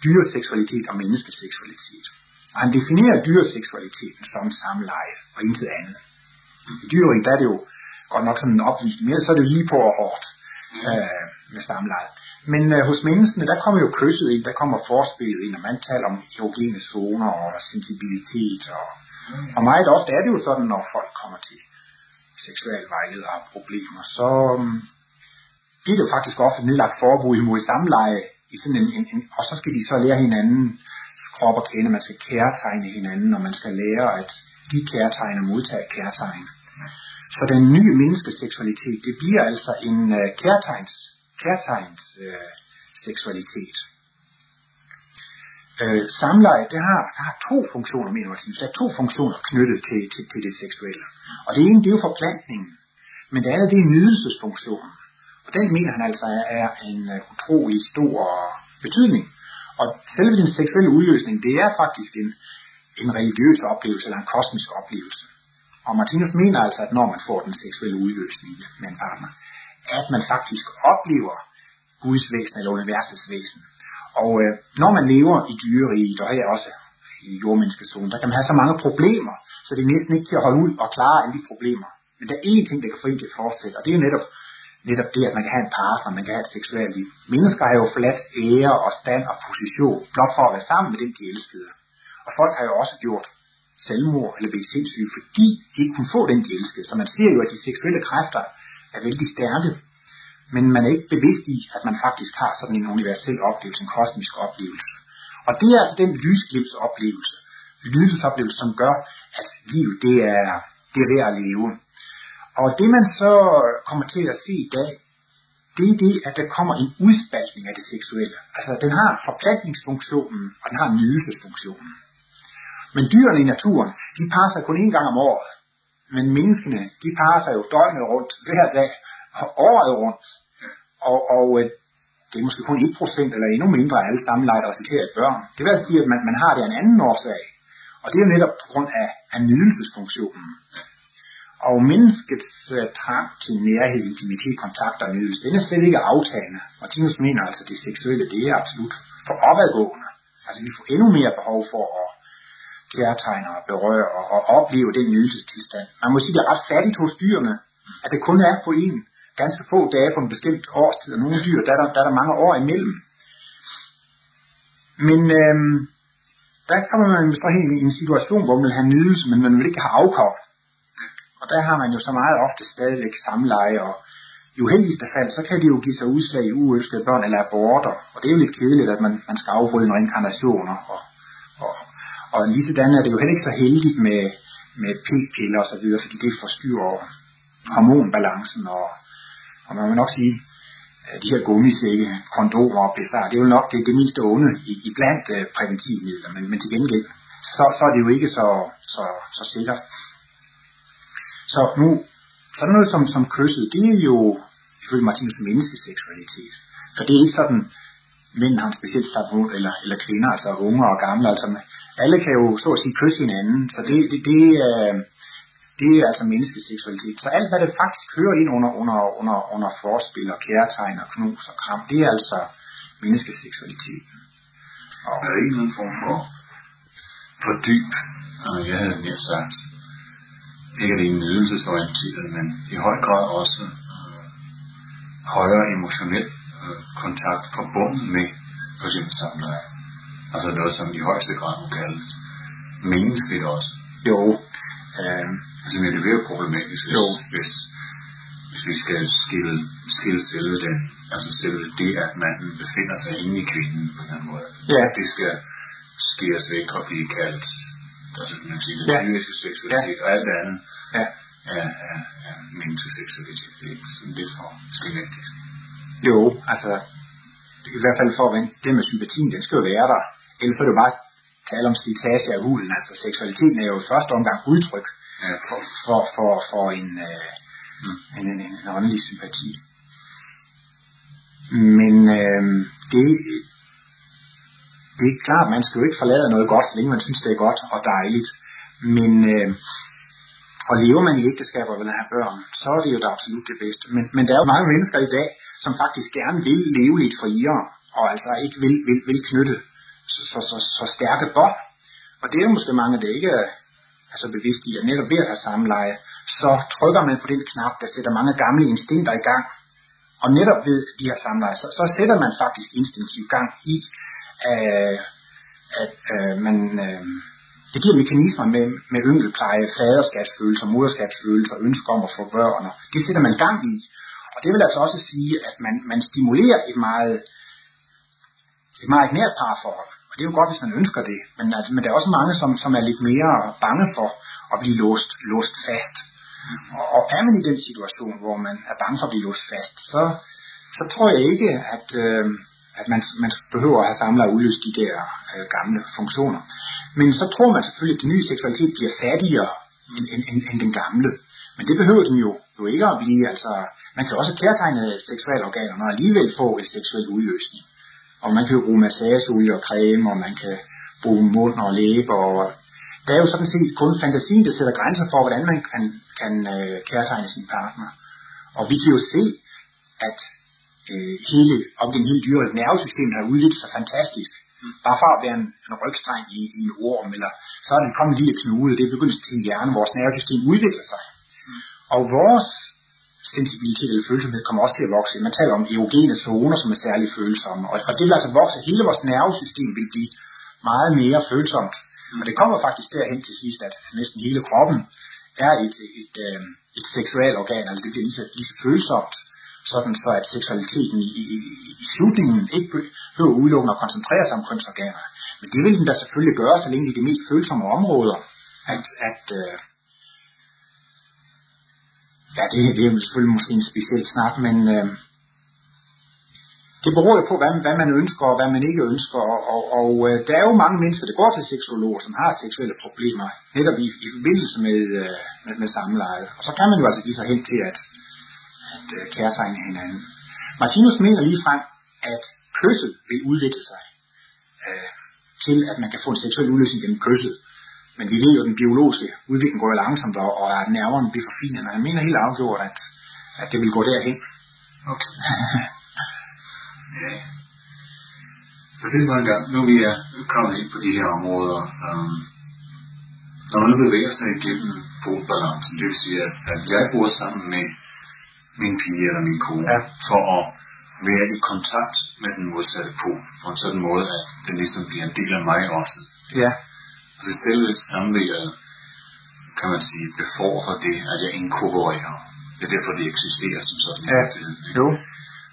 S3: dyreseksualitet og menneskeseksualitet. Og han definerer dyreseksualiteten som samleje og intet andet. I dyreri, der er det jo godt nok sådan en opvisning, men så er det jo lige på og hårdt øh, med samleje. Men øh, hos menneskene, der kommer jo kysset ind, der kommer forspillet ind, og man taler om erogene zoner og sensibilitet. Og, og meget ofte er det jo sådan, når folk kommer til seksualvejleder og problemer, så um, bliver det jo faktisk ofte nedlagt forbud imod samleje, i sådan en, en, en, og så skal de så lære hinanden krop at kende, man skal kærtegne hinanden, og man skal lære at give kærtegn og modtage kærtegn. Så den nye menneskeseksualitet, det bliver altså en uh, kærtegns kærtegns øh, seksualitet. Øh, samleje, det har, det har to funktioner, mener jeg. Der er to funktioner knyttet til, til, til det seksuelle. Og det ene, det er jo forplantningen. Men det andet, det er nydelsesfunktionen. Og den mener han altså er en øh, utrolig stor betydning. Og selve den seksuelle udløsning, det er faktisk en, en religiøs oplevelse, eller en kosmisk oplevelse. Og Martinus mener altså, at når man får den seksuelle udløsning med en partner, at man faktisk oplever Guds væsen eller universets væsen. Og øh, når man lever i dyreriget, og her også i jordmenneskezonen, der kan man have så mange problemer, så det er næsten ikke til at holde ud og klare alle de problemer. Men der er én ting, der kan få en til at fortsætte, og det er netop, netop det, at man kan have en partner, man kan have et seksuelt liv. Mennesker har jo forladt ære og stand og position, blot for at være sammen med den, de elskede. Og folk har jo også gjort selvmord eller blive sindssyge, fordi de ikke kunne få den, de elskede. Så man ser jo, at de seksuelle kræfter er vældig stærke, men man er ikke bevidst i, at man faktisk har sådan en universel oplevelse, en kosmisk oplevelse. Og det er altså den lysglipsoplevelse, lydelsesoplevelse, som gør, at livet det er, det er værd at leve. Og det man så kommer til at se i dag, det er det, at der kommer en udspaltning af det seksuelle. Altså den har forplantningsfunktionen, og den har nydelsesfunktionen. Men dyrene i naturen, de passer kun én gang om året. Men menneskene, de parer sig jo døgnet rundt, hver dag, og året rundt. Og, og øh, det er måske kun 1% eller endnu mindre af alle samleje, der resulterer i børn. Det vil sige, at man, man har det af en anden årsag. Og det er netop på grund af, af nydelsesfunktionen. Og menneskets uh, trang til nærhed, intimitet, kontakt og nydelse, den er slet ikke aftagende. Martinus mener altså, at det seksuelle, det er absolut for opadgående. Altså vi får endnu mere behov for at kærtegne og berøre og, og opleve den nydelsestilstand. Man må sige, det er ret fattigt hos dyrene, at det kun er på en ganske få dage på en bestemt årstid, og nogle dyr, der er der, der, er der mange år imellem. Men øhm, der kommer man så hen i en situation, hvor man vil have nydelse, men man vil ikke have afkort. Og der har man jo så meget ofte stadigvæk samleje, og i uheldigste fald, så kan det jo give sig udslag i uønskede børn eller aborter. Og det er jo lidt kedeligt, at man, man skal afbryde nogle inkarnationer. Og, og, og lige sådan er det jo heller ikke så heldigt med, med p-piller og så videre, fordi det forstyrrer hormonbalancen, og, og man må nok sige, de her gummisække, kondomer og bizarre, det er jo nok det, det mindste onde i, i blandt uh, præventivmidler, men, men til gengæld, så, så er det jo ikke så, så, så sikkert. Så nu, sådan noget som, som kysset, det er jo ifølge Martinus menneskeseksualitet. For det er ikke sådan, mænd har en specielt favor, eller, eller kvinder, altså unge og gamle, altså alle kan jo så at sige kysse hinanden, så det, det, det, øh, det er altså menneskeseksualitet. Så alt, hvad det faktisk hører ind under, under, under, under forspil og kærtegn og knus og kram, det er altså menneskeseksualitet.
S2: Og der er en eller anden form for, for dyb, og jeg havde mere sagt, ikke alene nydelsesorienteret, men i høj grad også øh, højere emotionel øh, kontakt forbundet med for eksempel samleje. Altså noget, som i højeste grad må kaldes menneskeligt også.
S3: Jo, øh,
S2: Altså, men det bliver problematisk, hvis, hvis, hvis vi skal skille, skille selve den, altså selve det, at manden befinder sig inde i kvinden på den måde.
S3: Ja.
S2: Det skal skæres væk og blive kaldt, altså man kan sige, det
S3: Ja.
S2: dyriske seksualitet og alt det andet.
S3: Ja.
S2: af, af, af menneskeseksualitet. Det er lidt for skematisk.
S3: Jo, altså i hvert fald for at det med sympatien, den skal jo være der. Ellers er det jo bare tale om slitage af hulen. Altså seksualiteten er jo i første omgang udtryk
S2: Ja,
S3: for, for, for, for en, øh, mm. en, en, en åndelig sympati. Men øh, det, det er klart, man skal jo ikke forlade noget godt, så længe man synes, det er godt og dejligt. Men øh, og lever man i ægteskab og vil have børn, så er det jo det absolut det bedste. Men, men der er jo mange mennesker i dag, som faktisk gerne vil leve lidt friere, og altså ikke vil, vil, vil knytte så, så, så, så stærke bånd. Og det er jo måske mange, der ikke er altså bevidst i, at netop ved at have samleje, så trykker man på den knap, der sætter mange gamle instinkter i gang. Og netop ved de her samleje, så, så sætter man faktisk instinktiv gang i, øh, at øh, man, øh, det giver mekanismer med, med yngelpleje, faderskabsfølelser, moderskabsfølelser, ønsker om at få børn, og det sætter man gang i. Og det vil altså også sige, at man, man stimulerer et meget, et meget nært parforhold. Og det er jo godt, hvis man ønsker det. Men, altså, men der er også mange, som, som er lidt mere bange for at blive låst, låst fast. Og, og er man i den situation, hvor man er bange for at blive låst fast, så, så tror jeg ikke, at, øh, at man, man behøver at have samlet og udløst de der øh, gamle funktioner. Men så tror man selvfølgelig, at den nye seksualitet bliver fattigere end, end, end, end den gamle. Men det behøver den jo, jo ikke at blive. Altså, man kan også kærtegne seksualorganer og alligevel få en seksuel udløsning. Og man kan jo bruge massageolie og creme, og man kan bruge mund og læber. Og der er jo sådan set kun fantasien, der sætter grænser for, hvordan man kan, kan øh, kærtegne sin partner. Og vi kan jo se, at øh, hele, om den hele dyre nervesystem har udviklet sig fantastisk. Bare fra at være en, en rygstreng i, i en orm, eller så er det kommet en lille knude, det er begyndt til en hjerne, vores nervesystem udvikler sig. Og vores sensibilitet eller følsomhed kommer også til at vokse. Man taler om erogene zoner, som er særlig følsomme, og, og det vil altså vokse. Hele vores nervesystem vil blive meget mere følsomt. Og det kommer faktisk derhen til sidst, at næsten hele kroppen er et, et, øh, et, et, et seksualorgan, altså det bliver lige så, lige så følsomt sådan så at seksualiteten i, i, i slutningen ikke behøver udelukkende at koncentrere sig om kønsorganer. Men det vil den da selvfølgelig gøre, så længe de mest følsomme områder, at, at øh, ja, det, det er selvfølgelig måske en speciel snak, men øh, det beror jo på, hvad, hvad man ønsker og hvad man ikke ønsker, og, og, og øh, der er jo mange mennesker, der går til seksologer, som har seksuelle problemer, netop i, i forbindelse med, øh, med, med samleje. Og så kan man jo altså give sig hen til, at at øh, kærtegne hinanden. Martinus mener lige frem, at kysset vil udvikle sig øh, til, at man kan få en seksuel udløsning gennem kysset. Men vi ved jo, at den biologiske udvikling går langsomt, og, og at nerverne bliver forfinet. Men han mener helt afgjort, at, at det vil gå derhen.
S2: Okay. ja. For sig mig en gang, nu vi er kommet ind på de her områder, um, når man bevæger sig igennem polbalancen, det vil sige, at, at jeg bor sammen med min pige eller min kone, ja. for at være i kontakt med den modsatte pol, på en sådan måde, at den ligesom bliver en del af mig også.
S3: Ja.
S2: Altså selve samværet, kan man sige, befordrer det, at jeg inkorporerer. Det er derfor, det eksisterer som sådan.
S3: Ja.
S2: Det,
S3: jo.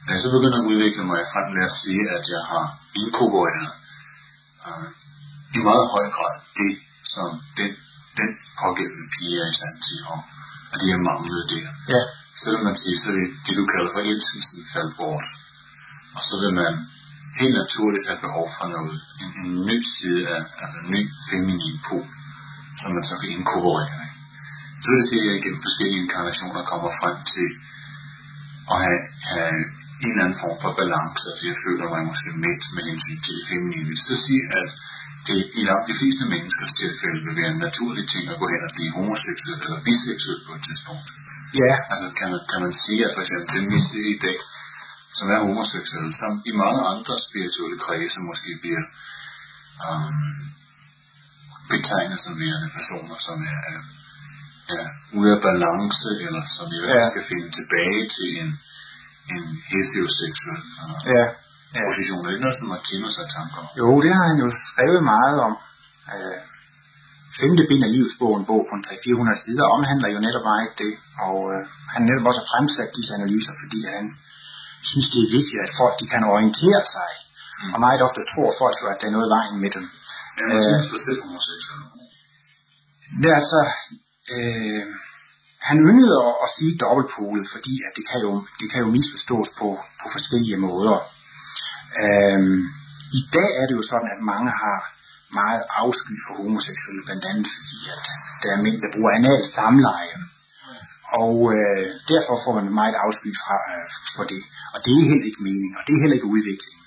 S2: Da jeg så begynder at udvikle mig frem med at sige, at jeg har inkorporeret øh, i meget høj grad det, som den, den pågældende pige er i stand til, og at det er manglet der.
S3: Ja
S2: så vil man sige, så vil det du kalder for elskelsen falde bort. Og så vil man helt naturligt have behov for noget, en, en ny side af, altså en ny feminin pol, som man så kan inkorporere. Så vil det sige, at jeg gennem forskellige inkarnationer kommer frem til at have, have en eller anden form for balance, altså jeg føler mig måske midt med hensyn til det feminine. Vil så sige, at det i langt de fleste menneskers tilfælde vil være en naturlig ting at gå hen og blive homoseksuel eller biseksuel på et tidspunkt.
S3: Ja.
S2: Altså kan man, kan man sige, at for eksempel den ser i dag, som er homoseksuel, som i mange andre spirituelle kredse måske bliver um, betegnet som værende personer, som er, er, er ude af balance, eller som i hvert fald ja. skal finde tilbage til en, en heteroseksuel uh,
S3: ja.
S2: ja. position. Er det noget, som Martinus har tanker om?
S3: Jo, det har han jo skrevet meget om. Uh, femte bind af livets bog, en bog på 300-400 sider, omhandler jo netop meget det, og øh, han netop også har fremsat disse analyser, fordi han synes, det er vigtigt, at folk de kan orientere sig, mm. og meget ofte tror folk jo, at der er noget i vejen med dem.
S2: Ja, hvad synes du selv homoseksuel?
S3: Det er altså, øh, han yndede at, at sige dobbeltpolet, fordi at det, kan jo, det kan jo misforstås på, på forskellige måder. Øhm, I dag er det jo sådan, at mange har meget afsky for homoseksuelle, blandt andet fordi, at der er mænd, der bruger anal samleje. Og øh, derfor får man meget afsky fra, øh, for det. Og det er heller ikke mening, og det er heller ikke udvikling.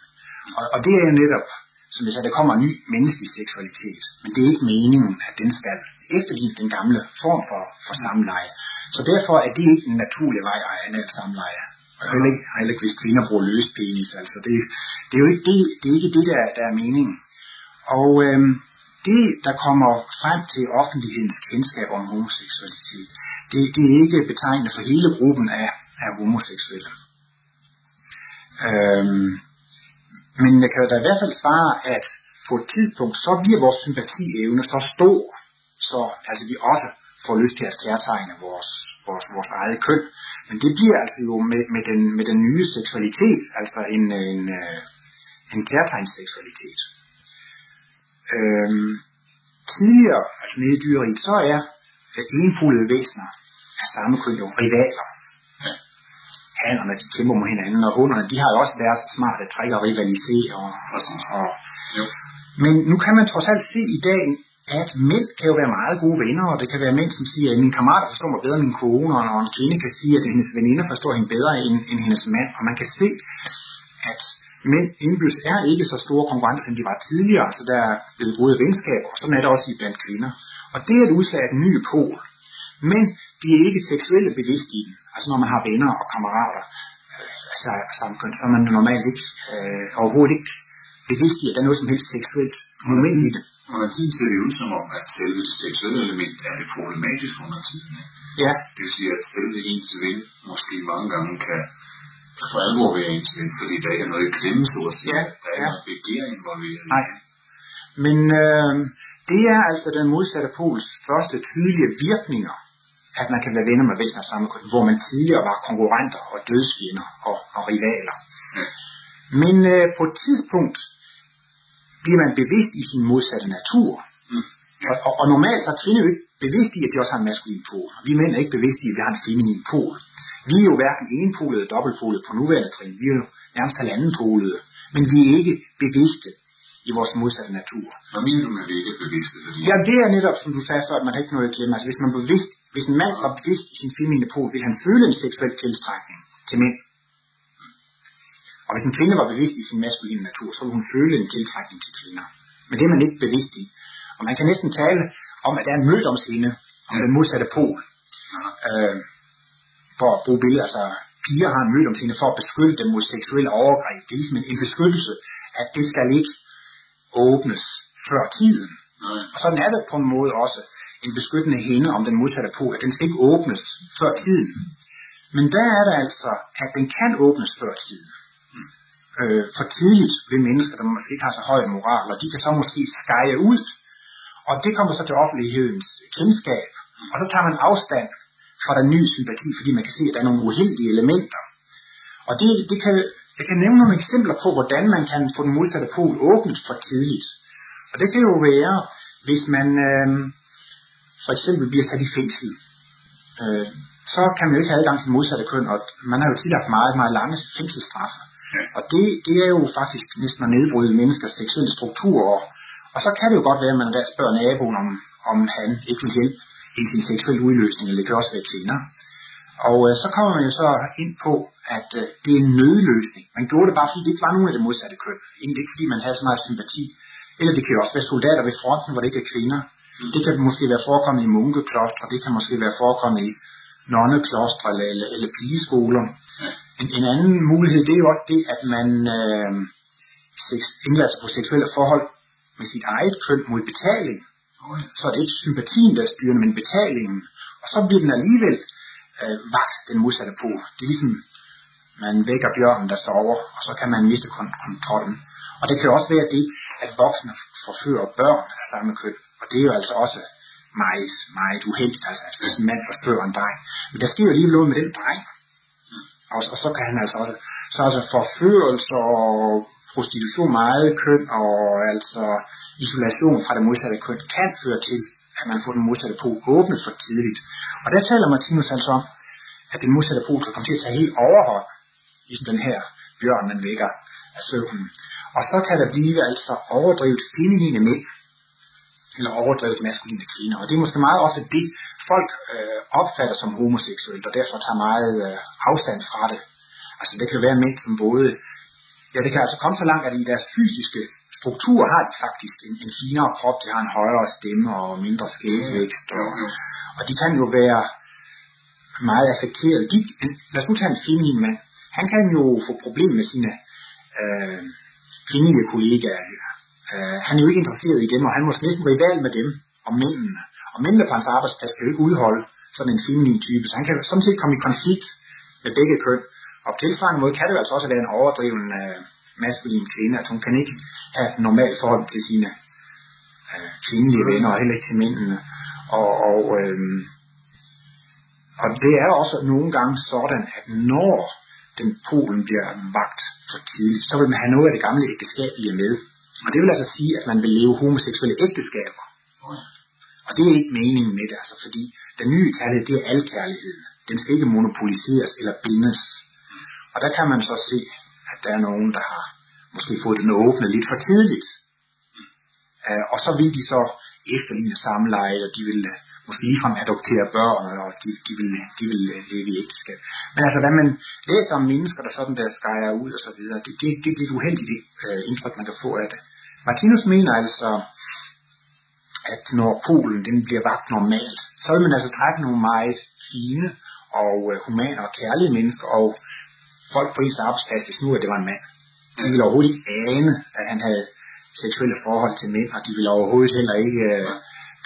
S3: Og, og det er jo netop, som jeg sagde, der kommer en ny menneskelig seksualitet. Men det er ikke meningen, at den skal efterligne den gamle form for, for samleje. Så derfor er det ikke en naturlig vej at anal samleje. Og heller ikke, heller ikke hvis kvinder bruger løs penis. Altså det, det er jo ikke det, det, er ikke det der, der er meningen. Og øhm, det, der kommer frem til offentlighedens kendskab om homoseksualitet, det, det er ikke betegnende for hele gruppen af, af homoseksuelle. Øhm, men jeg kan da i hvert fald svare, at på et tidspunkt, så bliver vores sympatievne så stor, så altså vi også får lyst til at kærtegne vores, vores, vores eget køn. Men det bliver altså jo med, med, den, med den nye seksualitet, altså en, en, en, en kærtegnsseksualitet. Øhm, tidligere, altså nede i dyreriet, så er enpolede væsener af samme køn jo rivaler. Hannerne, de kæmper mod hinanden, og hunderne, de har jo også deres smarte træk at rivalisere. Og, og, og,
S2: Jo.
S3: men nu kan man trods alt se i dag, at mænd kan jo være meget gode venner, og det kan være mænd, som siger, at min kammerat forstår mig bedre end min kone, og en kvinde kan sige, at hendes veninder forstår hende bedre end, end hendes mand, og man kan se, at mænd indbyrdes er ikke så store konkurrenter, som de var tidligere, så der er blevet gode venskaber, og sådan er det også i blandt kvinder. Og det er et udslag af den nye pol. Men de er ikke seksuelle bevidst i den. Altså når man har venner og kammerater, øh, altså samkøn, så er man normalt ikke, øh, overhovedet ikke bevidst i, at der er noget som helst seksuelt moment i det.
S2: Under tiden ser det ud som om, at selve det seksuelle element er det problematiske under tiden. Ikke?
S3: Ja,
S2: Det vil sige, at selve ens ven måske mange gange kan for alvor være ven, fordi der ikke er noget i klemme, så at sige.
S3: Ja,
S2: Der er
S3: ja.
S2: noget begær involveret.
S3: Nej. Men øh, det er altså den modsatte pols første tydelige virkninger, at man kan være venner med væsener samme køn, hvor man tidligere var konkurrenter og dødsfjender og, og rivaler.
S2: Ja.
S3: Men øh, på et tidspunkt bliver man bevidst i sin modsatte natur.
S2: Mm.
S3: Og, og, og normalt så er kvinder jo ikke bevidst i, at de også har en maskulin pol. Og vi mænd er ikke bevidste i, at vi har en feminin pol. Vi er jo hverken enpolede dobbeltpolede på nuværende trin. Vi er jo nærmest halvandenpolede. Men vi er ikke bevidste i vores modsatte natur.
S2: Hvad mener du med, at vi ikke er bevidste? Fordi
S3: Ja, det er netop, som du sagde før, at man ikke noget at glemme. Altså, hvis, man bevidst, hvis en mand var bevidst i sin feminine pol, ville han føle en seksuel tiltrækning til mænd. Og hvis en kvinde var bevidst i sin maskuline natur, så ville hun føle en tiltrækning til kvinder. Men det er man ikke bevidst i. Og man kan næsten tale om, at der er en mødomshinde om den modsatte pol. Øh, for at bruge billeder, altså piger har en mødomshinde for at beskytte dem mod seksuelle overgreb. Det er ligesom en, en beskyttelse, at det skal ikke åbnes før tiden.
S2: Nej.
S3: Og sådan er det på en måde også en beskyttende hende om den modsatte pol, at den skal ikke åbnes før tiden. Men der er det altså, at den kan åbnes før tiden. Øh, for tidligt ved mennesker, der måske ikke har så høj moral, og de kan så måske skære ud. Og det kommer så til offentlighedens kendskab. Og så tager man afstand får der ny sympati, fordi man kan se, at der er nogle uheldige elementer. Og det, det kan, jeg kan nævne nogle eksempler på, hvordan man kan få den modsatte pol åbent for tidligt. Og det kan jo være, hvis man øh, for eksempel bliver sat i fængsel. Øh, så kan man jo ikke have adgang til den modsatte køn, og man har jo tit haft meget, meget lange fængselsstraffe.
S2: Ja.
S3: Og det, det er jo faktisk næsten at nedbryde menneskers seksuelle strukturer. Og så kan det jo godt være, at man der spørger naboen, om, om han ikke vil hjælpe i sin seksuelle udløsning, eller det kan også være kvinder. Og øh, så kommer man jo så ind på, at øh, det er en nødløsning. Man gjorde det bare, fordi det ikke var nogen af det modsatte køn. Egentlig ikke, fordi man havde så meget sympati. Eller det kan jo også være soldater ved fronten, hvor det ikke er kvinder. Det kan måske være forekommet i munkeklostre, det kan måske være forekommet i nonneklostre eller, eller, eller pigeskoler. En, en anden mulighed, det er jo også det, at man øh, sex, indlader sig på seksuelle forhold med sit eget køn mod betaling. Så er det ikke sympatien, der er styrende, men betalingen. Og så bliver den alligevel øh, vagt den modsatte på. Det er ligesom, man vækker bjørnen, der sover, og så kan man miste kontrollen. Og det kan jo også være det, at voksne forfører børn af samme køn. Og det er jo altså også meget, meget uheldigt, altså at hvis en mand forfører en dreng. Men der sker jo lige noget med den dreng. Og, og så kan han altså også, så altså forførelse og prostitution meget køn og altså isolation fra det modsatte køn kan føre til, at man får den modsatte pol åbnet for tidligt. Og der taler Martinus altså om, at den modsatte pol kan komme til at tage helt overhånd, ligesom den her bjørn, man vækker af søvnen. Og så kan der blive altså overdrevet feminine mænd, eller overdrevet maskuline kvinder. Og det er måske meget ofte det, folk øh, opfatter som homoseksuelt, og derfor tager meget øh, afstand fra det. Altså det kan være mænd, som både... Ja, det kan altså komme så langt, at i deres fysiske struktur har de faktisk en, en finere krop, de har en højere stemme og mindre skægvækst, og, og de kan jo være meget affekteret. De, en, lad os nu tage en feminin mand. Han kan jo få problemer med sine øh, kvindelige kollegaer. Øh, han er jo ikke interesseret i dem, og han måske næsten rival med dem og mændene. Og mændene på hans arbejdsplads kan jo ikke udholde sådan en feminin type, så han kan sådan set komme i konflikt med begge køn. Og på tilsvarende måde kan det jo altså også være en overdriven øh, maskulin kvinde, at hun kan ikke have et normalt forhold til sine øh, kvindelige venner, og heller ikke til mændene. Og, og, øh, og det er også nogle gange sådan, at når den polen bliver vagt for tidligt, så vil man have noget af det gamle ægteskabelige med. Og det vil altså sige, at man vil leve homoseksuelle ægteskaber. Og det er ikke meningen med det, altså, fordi den nye kærlighed, det er al kærligheden. Den skal ikke monopoliseres eller bindes. Og der kan man så se, der er nogen, der har måske fået den åbnet lidt for tidligt. Øh, og så vil de så efterligne samleje, og de vil øh, måske ligefrem adoptere børn, og de, de vil, de vil øh, leve i ægteskab. Men altså, hvad man læser om mennesker, der sådan der skærer ud og så videre, det, det, det, det er et uheldigt uh, indtryk, man kan få af det. Martinus mener altså, at når Polen den bliver vagt normalt, så vil man altså træffe nogle meget fine og humane og kærlige mennesker, og folk på ens arbejdsplads, hvis nu at det var en mand. De ville overhovedet ikke ane, at han havde seksuelle forhold til mænd, og de ville overhovedet heller ikke, uh,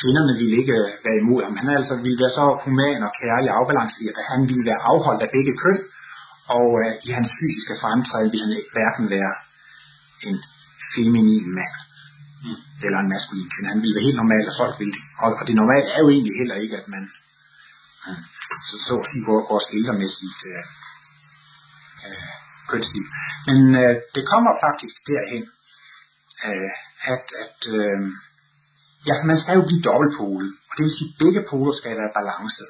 S3: kvinderne ville ikke uh, være imod ham. Han altså ville være så human og kærlig og afbalanceret, at han ville være afholdt af begge køn, og uh, i hans fysiske fremtræden ville han hverken være en feminin mand mm. eller en maskulin kvinde. Han ville være helt normal, og folk ville. Og, og det normale er jo egentlig heller ikke, at man uh, så, så at sige, går, går skilter med øh, kønsliv. Men øh, det kommer faktisk derhen, øh, at, at øh, ja, man skal jo blive dobbeltpolet, og det vil sige, at begge poler skal være balance.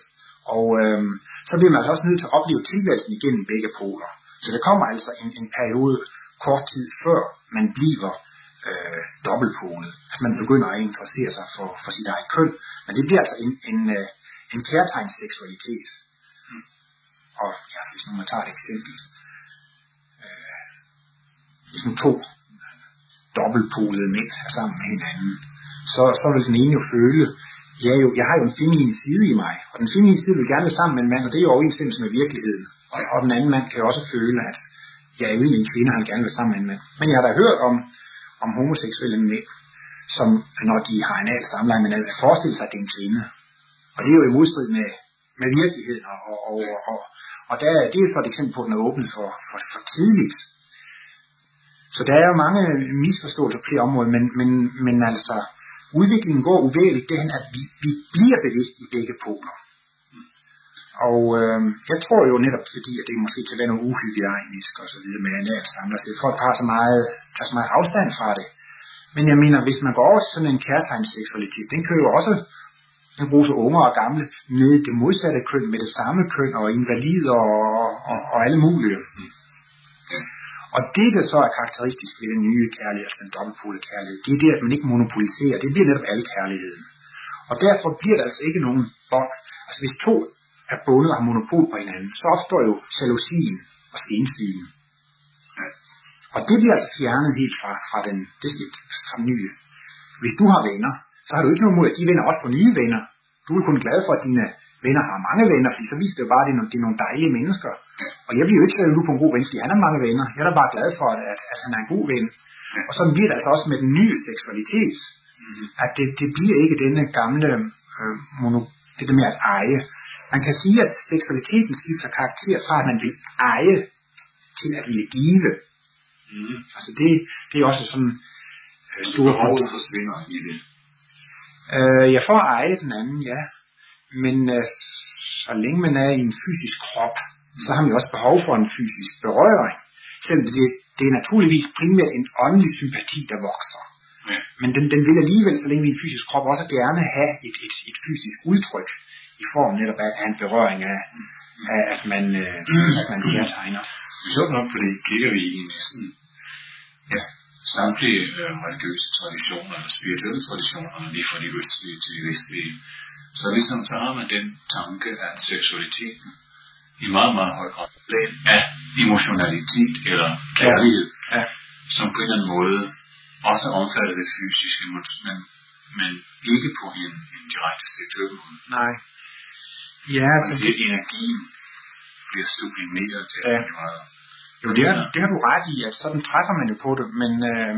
S3: Og øh, så bliver man altså også nødt til at opleve tilværelsen igennem begge poler. Så der kommer altså en, en periode kort tid før man bliver øh, dobbeltpolet, at man begynder at interessere sig for, for sit eget køn. Men det bliver altså en, en, øh, en kærtegnsseksualitet, seksualitet. Og ja, hvis nu man tager et eksempel, øh, hvis nu to dobbeltpolede mænd er sammen med hinanden, så, så vil den ene jo føle, ja, jo, jeg har jo en feminin side i mig, og den feminine side vil gerne være sammen med en mand, og det er jo overensstemmelse med virkeligheden. Og, og den anden mand kan jo også føle, at jeg er egentlig en kvinde, han gerne vil sammen med en mand. Men jeg har da hørt om, om homoseksuelle mænd, som når de har en alt samleje med en forestiller sig, at det er en kvinde. Og det er jo i modstrid med, med virkeligheden, og, og, og, og, og der, det er så et eksempel på, at den er åbnet for, for, for tidligt. Så der er jo mange misforståelser på det område, men, men, men altså, udviklingen går uvægeligt derhen, at vi, vi bliver bevidst i begge poler. Og øh, jeg tror jo netop, fordi at det måske kan være noget uhygiejnisk og så videre med anal samler sig. Folk har så meget, tager så meget afstand fra det. Men jeg mener, hvis man går over til sådan en kærtegnsseksualitet, den kan jo også den bruges af unge og gamle med det modsatte køn, med det samme køn og invalider og, og, og alle mulige. Og det, der så er karakteristisk ved den nye kærlighed, altså den dobbeltpolede kærlighed, det er det, at man ikke monopoliserer. Det bliver netop al kærligheden. Og derfor bliver der altså ikke nogen bånd. Altså hvis to er bundet af monopol på hinanden, så opstår jo jalousien og skensyn. Og det bliver altså fjernet helt fra, fra den, det fra den nye. Hvis du har venner, så har du ikke noget mod, at de venner også får nye venner. Du er kun glad for, at dine venner har mange venner, fordi så viser det jo bare, at det er, nogle, det er nogle dejlige mennesker. Og jeg bliver jo ikke så på en god ven, fordi han har mange venner. Jeg er da bare glad for, at, at, at han er en god ven. Og sådan bliver det altså også med den nye seksualitet. At det, det bliver ikke denne gamle øh, mono, det der med at eje. Man kan sige, at seksualiteten skifter karakter fra, at man vil eje, til at ville give. Mm. Altså det, det er også sådan
S2: øh, store forhold forsvinder i det.
S3: Øh, jeg får eje den anden, ja. Men øh, så længe man er i en fysisk krop, mm. så har man jo også behov for en fysisk berøring. Selvom det, det er naturligvis primært en åndelig sympati, der vokser. Ja. Men den, den vil alligevel, så længe vi er en fysisk krop, også gerne have et, et, et fysisk udtryk i form netop af, af en berøring af, af at man, øh, at man kærtegner.
S2: Sjovt nok, fordi kigger vi i næsten ja, samtlige øh, religiøse traditioner, eller spirituelle traditioner, lige fra de østlige til de vestlige, så ligesom så har man den tanke, at seksualiteten i meget, meget høj grad af emotionalitet eller kærlighed, ja. Ja. som på en eller anden måde også omfatter det fysiske, men, men ikke på en, en direkte seksuel måde.
S3: Nej. Ja,
S2: så det energien bliver sublimeret til ja. en grad.
S3: Jo, det, har, det har du ret i, at sådan træffer man jo på det, men øh,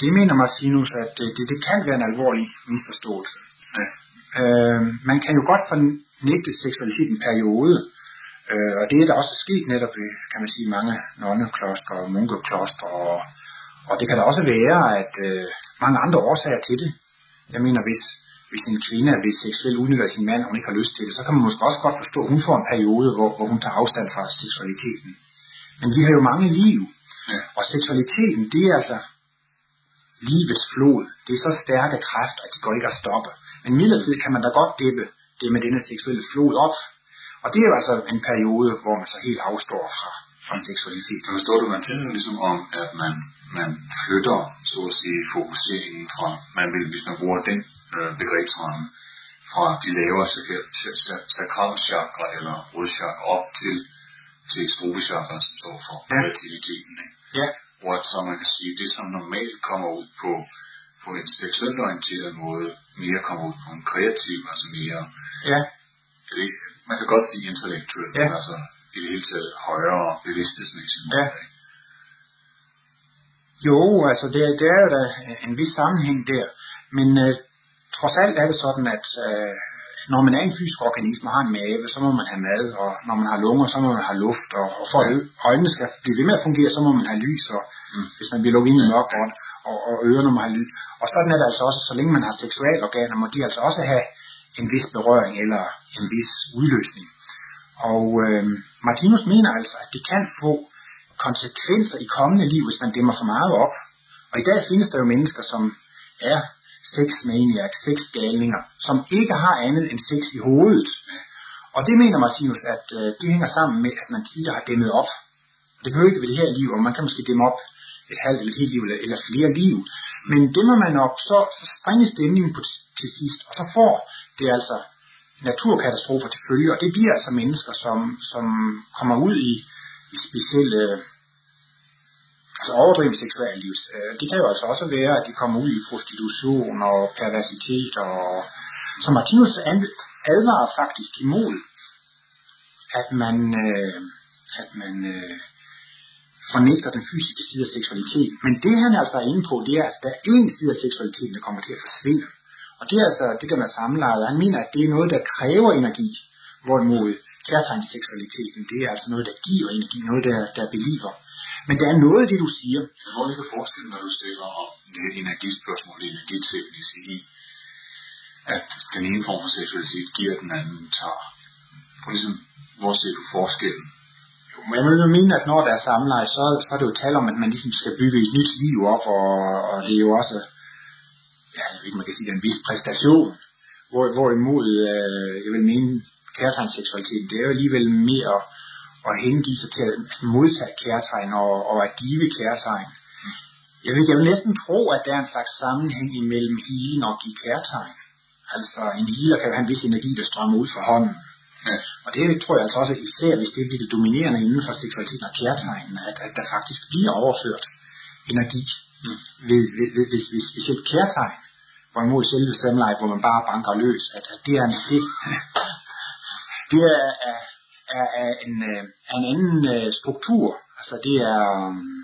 S3: det mener Martinus, at det, det, det kan være en alvorlig misforståelse. Ja. Øh, man kan jo godt fornægte seksualitet en periode, øh, og det er der også sket netop i, kan man sige, mange nonnekloster og munkekloster, og, og det kan da også være, at øh, mange andre årsager til det. Jeg mener, hvis, hvis en kvinde vil seksuelt udnytte sin mand, og hun ikke har lyst til det, så kan man måske også godt forstå, at hun får en periode, hvor, hvor hun tager afstand fra seksualiteten. Men vi har jo mange liv, ja. og seksualiteten, det er altså livets flod. Det er så stærke kræfter, at de går ikke at stoppe. Men midlertidigt kan man da godt dæppe det med denne seksuelle flod op. Og det er jo altså en periode, hvor man så helt afstår fra, fra seksualitet.
S2: Så forstår du, man taler ligesom om, at man, man flytter, så at sige, fokuseringen fra, man vil, hvis man bruger den øh, begrebsramme, fra de lavere sakralchakra eller rodchakra op til, til strobechakra, som står for ja. kreativiteten. Ikke?
S3: Ja.
S2: Hvor så man kan sige, det som normalt kommer ud på, på en seksuelt orienteret måde, mere kommer ud på en kreativ, altså mere,
S3: ja.
S2: det, man kan godt sige intellektuel, ja. men altså i det hele taget højere bevidsthedsmæssigt.
S3: Ja. Jo, altså det, det er jo da en vis sammenhæng der, men øh, trods alt er det sådan, at øh, når man er en fysisk organisme og har en mave, så må man have mad, og når man har lunger, så må man have luft, og, og for at øjnene skal blive ved med at fungere, så må man have lys, og mm. hvis man bliver lukket ind i mørk og, og, og ørerne må have lyd. Og sådan er det altså også, så længe man har seksualorganer, må de altså også have en vis berøring eller en vis udløsning. Og øh, Martinus mener altså, at det kan få konsekvenser i kommende liv, hvis man dæmmer for meget op. Og i dag findes der jo mennesker, som er sexmaniacs, sexgalninger, som ikke har andet end sex i hovedet. Og det mener Martinus, at øh, det hænger sammen med, at man tidligere har dæmmet op. Det behøver ikke ved det her liv, og man kan måske dæmme op et halvt eller et helt liv, eller, eller flere liv. Men dæmmer man op, så, så springer stemningen på til sidst, og så får det altså naturkatastrofer til følge, og det bliver altså mennesker, som, som kommer ud i, i specielle altså overdrevet seksualliv. Øh, det kan jo altså også være, at de kommer ud i prostitution og perversitet, og så Martinus advarer faktisk imod, at man, øh, at man øh, fornægter den fysiske side af seksualitet. Men det han altså er inde på, det er, at der er en side af seksualiteten, der kommer til at forsvinde. Og det er altså det der med samlejet. Han mener, at det er noget, der kræver energi, hvorimod kærtegnsseksualiteten, det er altså noget, der giver energi, noget, der, der beliver. Men der er noget af det, du siger.
S2: Hvor ligger forskellen, når du stiller om det energispørgsmål, energiteknisk i, at den ene form for seksualitet giver den anden tager? Hvor, ligesom, hvor ser du forskellen?
S3: Jo, men jeg vil mene, at når der er samleje, så, så er det jo tale om, at man ligesom skal bygge et nyt liv op, og, og det er jo også, ja, jeg ved ikke, man kan sige, det er en vis præstation. Hvor, hvorimod, øh, jeg vil mene, kærtegnsseksualiteten, det er jo alligevel mere og hengive sig til at modtage kærtegn og, og at give kærtegn. Jeg vil, jeg vil næsten tro, at der er en slags sammenhæng imellem healing og give kærtegn. Altså en healer kan have en vis energi, der strømmer ud fra hånden. Ja. Og det tror jeg altså også, især hvis det bliver det dominerende inden for seksualiteten og kærtegnen, at, at der faktisk bliver overført energi mm. ved, ved, ved, ved, ved specielt kærtegn, hvorimod selve samleje, hvor man bare banker løs, at, at det er en, det, det er, er, er, er, en, øh, er en anden øh, struktur. Altså det er, øhm,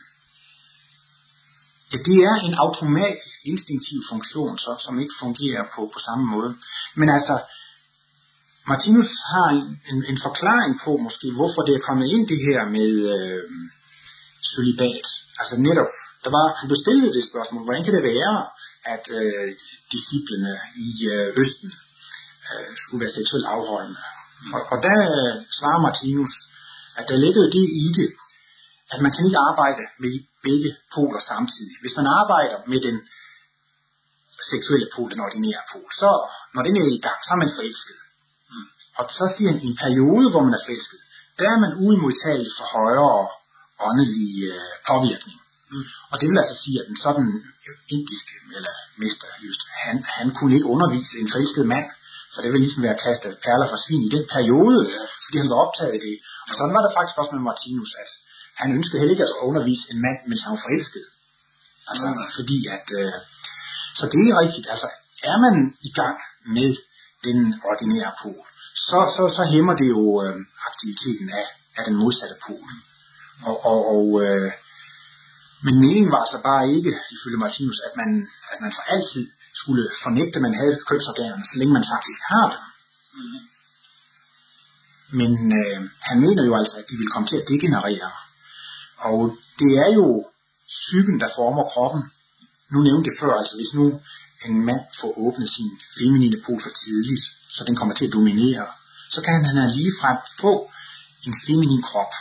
S3: ja, det er en automatisk instinktiv funktion, så, som ikke fungerer på, på samme måde. Men altså, Martinus har en, en, en forklaring på måske, hvorfor det er kommet ind det her med øh, solibat. Altså netop, der var, han blev stillet det spørgsmål, hvordan kan det være, at øh, disciplene i øh, Østen øh, skulle være seksuelt afholdende? Og, og der svarer Martinus, at der ligger det i det, at man kan ikke arbejde med begge poler samtidig. Hvis man arbejder med den seksuelle pol, den ordinære pol, så når den er i gang, så er man forelsket. Mm. Og så siger han, i en periode, hvor man er forelsket, der er man uimodtagelig for højere åndelig øh, påvirkning. Mm. Og det vil altså sige, at en sådan indisk eller mester, just, han, han kunne ikke undervise en forelsket mand, for det vil ligesom være kastet perler for svin i den periode, fordi han var optaget af det. Og sådan var det faktisk også med Martinus, at han ønskede heller ikke at undervise en mand, mens han var forelsket. Altså, ja. fordi at, øh, så det er rigtigt, altså er man i gang med den ordinære pol, så, så, så hæmmer det jo øh, aktiviteten af, af den modsatte pol. Og, og, og øh, men meningen var så bare ikke, ifølge Martinus, at man, at man for altid skulle fornægte, at man havde kønsorganerne, så længe man faktisk har dem. Mm. Men øh, han mener jo altså, at de vil komme til at degenerere. Og det er jo psyken, der former kroppen. Nu nævnte det før, altså hvis nu en mand får åbnet sin feminine pol for tidligt, så den kommer til at dominere, så kan han lige frem få en feminin krop.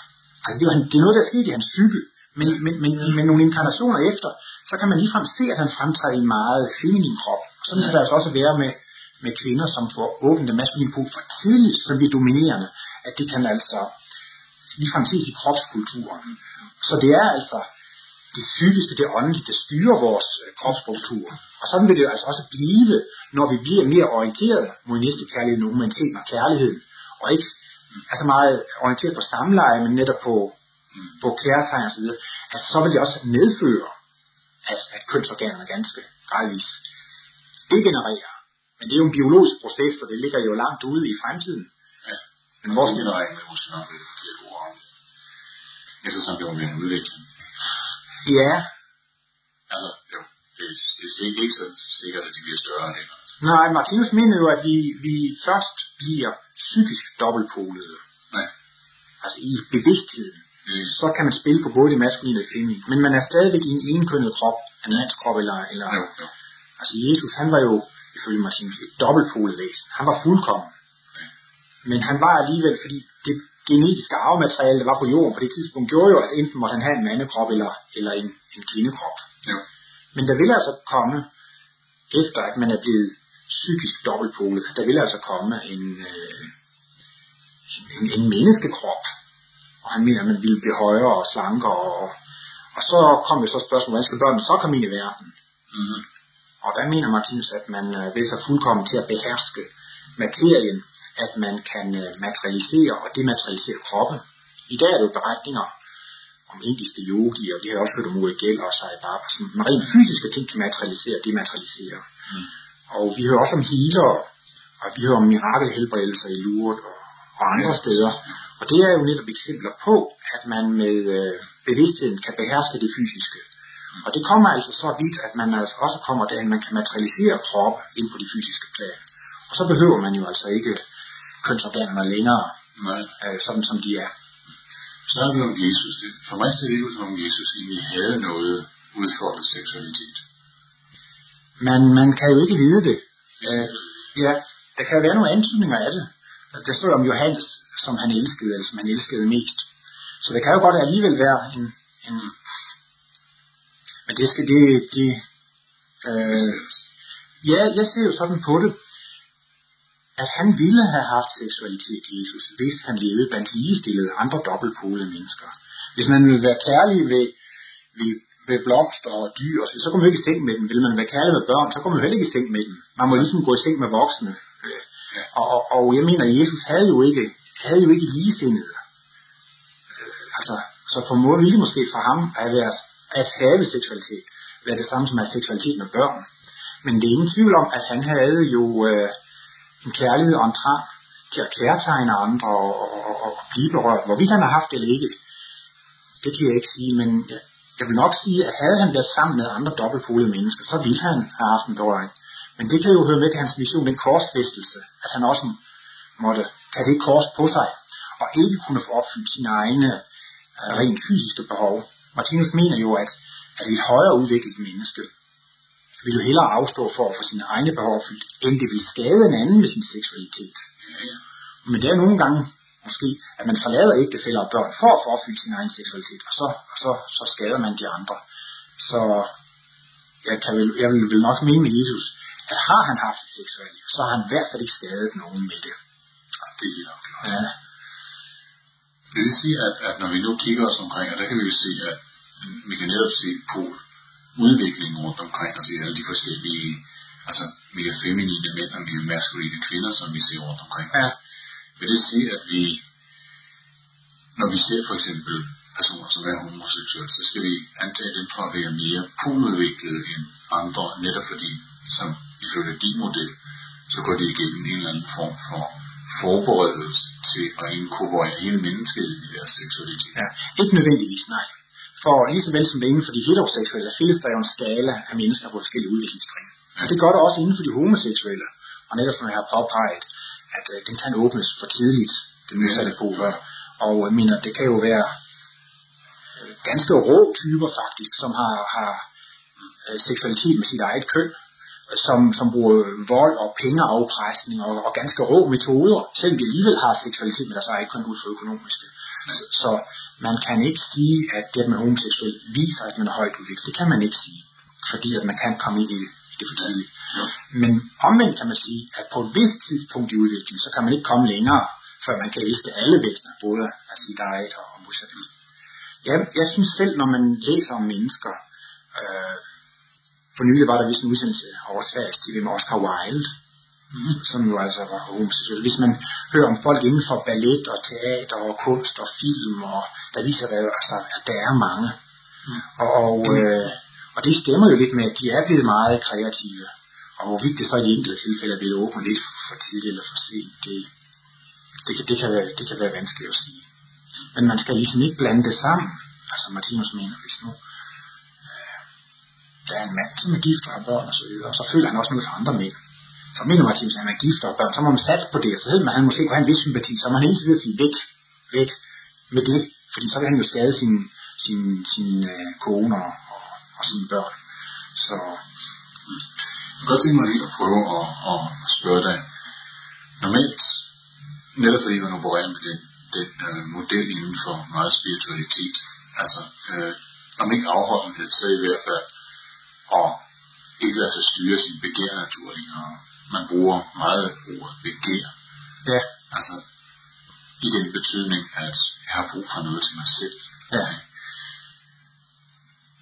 S3: Altså det er, det er noget, der er sket i hans psyke. Men, men, men, men nogle inkarnationer efter, så kan man ligefrem se, at han fremtræder i en meget feminin krop. Og sådan kan det altså også være med, med kvinder, som får åbnet den maskuline pol for tidligt, som bliver dominerende, at det kan altså ligefrem ses i kropskulturen. Så det er altså det psykiske, det åndelige, der styrer vores øh, kropsstruktur. Og sådan vil det altså også blive, når vi bliver mere orienteret mod næste kærlighed, humaniteten og kærligheden, og ikke altså meget orienteret på samleje, men netop på på så videre, altså så vil det også medføre, at, at kønsorganerne ganske gradvist degenererer. Men det er jo en biologisk proces, for det ligger jo langt ude i fremtiden.
S2: Ja, men vores generering vil huske nok lidt forkert ord. Eftersom det var med en udvikling.
S3: Ja.
S2: Altså, jo, det, det er ikke, ikke så sikkert, at de bliver større end det.
S3: Nej, Martinus mener jo, at vi, vi først bliver psykisk dobbeltpolede.
S2: Ja.
S3: Altså i bevidstheden så kan man spille på både det maskuline og det feminine. Men man er stadigvæk i en enkønnet krop, en krop eller... eller
S2: jo, jo.
S3: Altså Jesus, han var jo, ifølge Martinus, et dobbeltpolet væsen. Han var fuldkommen. Ja. Men han var alligevel, fordi det genetiske arvemateriale, der var på jorden på det tidspunkt, gjorde jo, at enten måtte han have en mandekrop eller, eller en, en kvindekrop.
S2: Ja.
S3: Men der vil altså komme, efter at man er blevet psykisk dobbeltpolet, der vil altså komme en, øh, en, en menneskekrop, han mener, at man ville blive højere og slankere. Og, og så kom det så spørgsmålet, hvordan skal børnene så komme ind i verden?
S2: Mm-hmm.
S3: Og der mener Martinus, at man øh, vil så fuldkommen til at beherske materien, at man kan øh, materialisere og dematerialisere kroppen. I dag er det jo beretninger om indiske yogi, og vi har også hørt om Uri Gell og Sai Baba, som rent fysiske ting kan materialisere og dematerialisere. Mm. Og vi hører også om healer, og vi hører om mirakelhelbredelser i Lourdes og, og andre steder. Og det er jo netop eksempler på, at man med øh, bevidstheden kan beherske det fysiske. Og det kommer altså så vidt, at man altså også kommer at man kan materialisere kroppe ind på de fysiske plan. Og så behøver man jo altså ikke kønsorganerne længere,
S2: Nej.
S3: Øh, sådan som de er.
S2: Så er vi om Jesus. Det, for mig ser det ud som om Jesus egentlig havde noget udfordret seksualitet.
S3: Men man kan jo ikke vide det. Øh, ja, der kan være nogle antydninger af det. Der stod om Johannes, som han elskede, eller som han elskede mest. Så det kan jo godt alligevel være en, en men det skal det, det øh, ja, jeg ser jo sådan på det, at han ville have haft seksualitet, Jesus, hvis han levede blandt ligestillede andre dobbeltpolede mennesker. Hvis man ville være kærlig ved, ved, ved blomster og dyr, så kunne man ikke i seng med dem. Vil man være kærlig med børn, så kunne man heller ikke i seng med dem. Man må ligesom gå i seng med voksne. Og, og, og jeg mener, at Jesus havde jo ikke havde jo ikke ligesindede. Øh, altså, så på en måde ville måske for ham at, være, at have seksualitet være det samme som at seksualitet med børn. Men det er ingen tvivl om, at han havde jo øh, en kærlighed og en trang til at kærtegne andre og, og, og, og blive berørt. Hvorvidt han har haft det eller ikke, det kan jeg ikke sige, men jeg, jeg vil nok sige, at havde han været sammen med andre dobbeltpolede mennesker, så ville han have haft en berøring. Men det kan jo høre med til hans mission, den korsfæstelse, at han også måtte tage det kors på sig, og ikke kunne få opfyldt sine egne uh, rent fysiske behov. Martinus mener jo, at, at et højere udviklet menneske vil jo hellere afstå for at få sine egne behov opfyldt, end det vil skade en anden med sin seksualitet. Men det er nogle gange måske, at man forlader ægtefælder og børn for at få opfyldt sin egen seksualitet, og så, og så, så skader man de andre. Så jeg, kan vel, jeg vil vel nok mene med Jesus, at har han haft et seksuelt liv, så har han i hvert fald ikke skadet nogen med det.
S2: Det er helt afklart. Ja. Det vil sige, at, at når vi nu kigger os omkring, og der kan vi jo se, at vi kan netop se på udviklingen rundt omkring os i alle de forskellige, altså mere feminine mænd og mere maskuline kvinder, som vi ser rundt omkring. Ja. Vil det sige, at vi, når vi ser for eksempel personer, som er homoseksuelle, så skal vi antage dem for at være mere poludviklede end andre, netop fordi, som ifølge din model, så går de igennem en eller anden form for forberedelse til at inkorporere hele mennesket i deres seksualitet.
S3: Ja, ikke nødvendigvis, nej. For lige så vel som det inden for de heteroseksuelle, findes der jo en skala af mennesker på forskellige udviklingstrin. Ja. Og det gør det også inden for de homoseksuelle. Og netop som jeg har påpeget, at øh, den kan åbnes for tidligt, den modsatte pol. Ja. Og jeg mener, det kan jo være øh, ganske rå typer faktisk, som har, har øh, seksualitet med sit eget køn, som, som bruger vold og pengeafpresning og, og ganske rå metoder, selvom de alligevel har seksualitet, men der så er ikke kun ud for økonomiske. Så, så man kan ikke sige, at det, at man er homoseksuel, viser, at man er højt udviklet. Det kan man ikke sige, fordi at man kan komme ind i det, det for tidligt. Ja. Men omvendt kan man sige, at på et vist tidspunkt i udviklingen, så kan man ikke komme længere, før man kan elske alle væsener, både af sit eget og modsat. Jeg, jeg synes selv, når man læser om mennesker, øh, for nylig var der vist en udsendelse over Sveriges TV med Oscar Wilde, mm. som jo altså var homoseksuel. Hvis man hører om folk inden for ballet og teater og kunst og film, og der viser det altså, at der er mange. Mm. Og, øh, og det stemmer jo lidt med, at de er blevet meget kreative. Og hvorvidt det så i de enkelte tilfælde er blevet åbent lidt for tidligt eller for sent, det, det, kan, det, kan være, det kan være vanskeligt at sige. Men man skal ligesom ikke blande det sammen. Altså Martinus mener, hvis nu der er en mand, som er gift og har børn og og så føler han også noget for andre mænd. Så mener man, at han er gift og børn, så må man satse på det, og så hedder man, at han måske kunne have en vis sympati, så man hele tiden sige væk, væk med det, fordi så vil han jo skade sin, sin, sin øh, kone og, og, og sine børn. Så
S2: jeg kan godt tænke mig lige at prøve at, at spørge dig. Normalt, netop fordi man opererer med den, den øh, model inden for meget spiritualitet, altså øh, om ikke afholdenhed, så i hvert fald og ikke lade sig styre sin begærnatur længere. Man bruger meget ordet begær.
S3: Ja.
S2: Altså, i den betydning, at jeg har brug for noget til mig selv.
S3: Ja.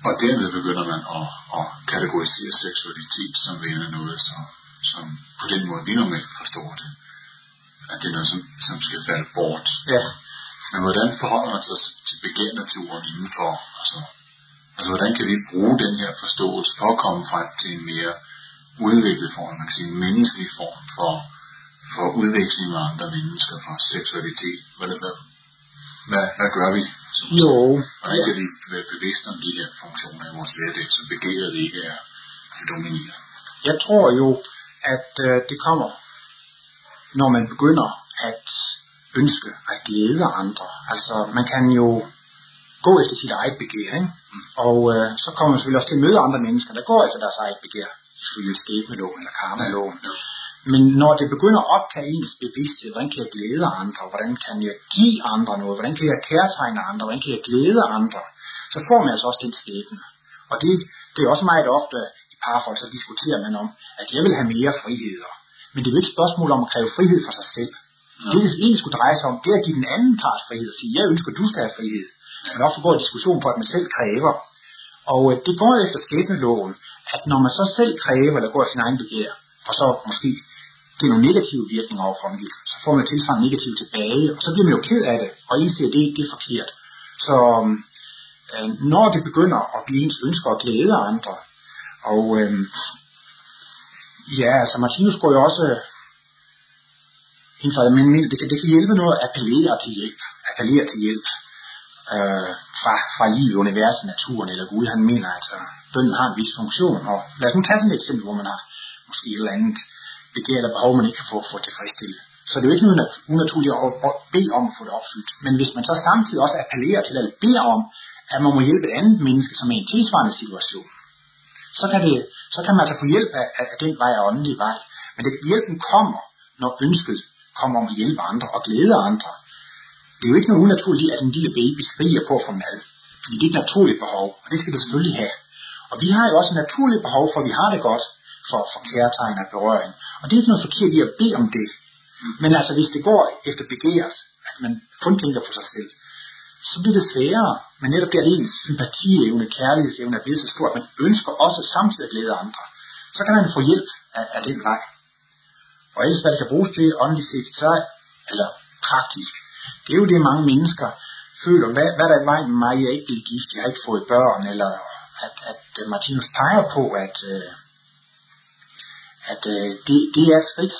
S2: Og dermed begynder man at, at kategorisere seksualitet som værende noget, som, som på den måde, vi normalt forstår det, at det er noget, som, som skal falde bort.
S3: Ja.
S2: Men hvordan forholder man sig til begærnaturen indenfor altså, Altså, hvordan kan vi bruge den her forståelse for at komme frem til en mere udviklet form, man kan sige en menneskelig form for, for udveksling med andre mennesker, for seksualitet? Hvad, hvad, hvad, hvad gør vi?
S3: Jo.
S2: Hvordan kan vi være bevidste om de her funktioner i vores hverdag, så begæret ikke er det dominerende?
S3: Jeg tror jo, at øh, det kommer, når man begynder at ønske at glæde andre. Altså, man kan jo gå efter sit eget begær. Ikke? Og øh, så kommer man selvfølgelig også til at møde andre mennesker, der går efter deres eget begær, ifølge skæbneloven eller karmaloven. Ja. Men når det begynder at optage ens bevidsthed, hvordan kan jeg glæde andre, hvordan kan jeg give andre noget, hvordan kan jeg kærtegne andre, hvordan kan jeg glæde andre, så får man altså også den skæbne. Og det, det er også meget ofte i parforhold, så diskuterer man om, at jeg vil have mere friheder. Men det er jo ikke et spørgsmål om at kræve frihed for sig selv. Ja. Det, det egentlig skulle dreje sig om, det er at give den anden part frihed. Sige, jeg ønsker, at du skal have frihed man ofte går i diskussion på, at man selv kræver. Og øh, det går efter skæbneloven, at når man så selv kræver, eller går sin egen begær, og så måske det er nogle negative virkninger over for omgivelsen, så får man tilsvarende negativt tilbage, og så bliver man jo ked af det, og indser, at det, det er forkert. Så øh, når det begynder at blive ens ønsker at glæde andre, og øh, ja, altså Martinus går jo også øh, ind for men det kan, det kan hjælpe noget at appellere til hjælp, appellere til hjælp øh, fra, fra livet, universet, naturen eller Gud. Han mener, at altså, bønden har en vis funktion. Og lad os nu tage sådan et eksempel, hvor man har måske et eller andet begær eller behov, man ikke kan få, få tilfredsstillet. Så det er jo ikke noget unaturligt at, at bede om at få det opfyldt. Men hvis man så samtidig også appellerer til at bede om, at man må hjælpe et andet menneske, som er i en tilsvarende situation, så kan, det, så kan man altså få hjælp af, af den vej og åndelig vej. Men det, hjælpen kommer, når ønsket kommer om at hjælpe andre og glæde andre det er jo ikke noget unaturligt i, at en lille baby skriger på at få mad. Fordi det er et naturligt behov, og det skal det selvfølgelig have. Og vi har jo også et naturligt behov for, at vi har det godt for, for kærtegn og berøring. Og det er ikke noget forkert i at bede om det. Men altså, hvis det går efter begæres, at man kun tænker på sig selv, så bliver det sværere. Men netop det, at ens sympatievne, kærlighedsevne er blevet så stor, at man ønsker også samtidig at glæde andre. Så kan man få hjælp af, af den vej. Og ellers, hvad det kan bruges til åndeligt set, så, eller praktisk, det er jo det, mange mennesker føler, hvad, hvad der er i vejen med mig, jeg er ikke blevet gift, jeg har ikke fået børn, eller at, at Martinus peger på, at, øh, at øh, det, det er et skridt,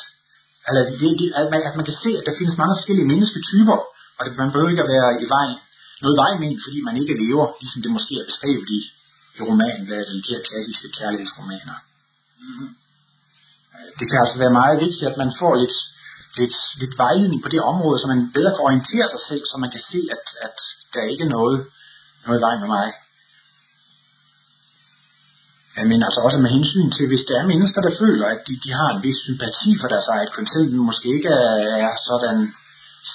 S3: eller det, det, at, man, at man kan se, at der findes mange forskellige mennesketyper, og det, man behøver ikke at være i vejen, noget vej med, fordi man ikke lever, ligesom det måske er beskrevet i, i romanen, hvad er det, de her klassiske kærlighedsromaner. Mm-hmm. Det kan altså være meget vigtigt, at man får lidt, lidt, lidt vejledning på det område, så man bedre kan orientere sig selv, så man kan se, at, at der ikke er noget, noget vej med mig. Men altså også med hensyn til, hvis der er mennesker, der føler, at de, de har en vis sympati for deres eget køn, selvom de måske ikke er, er sådan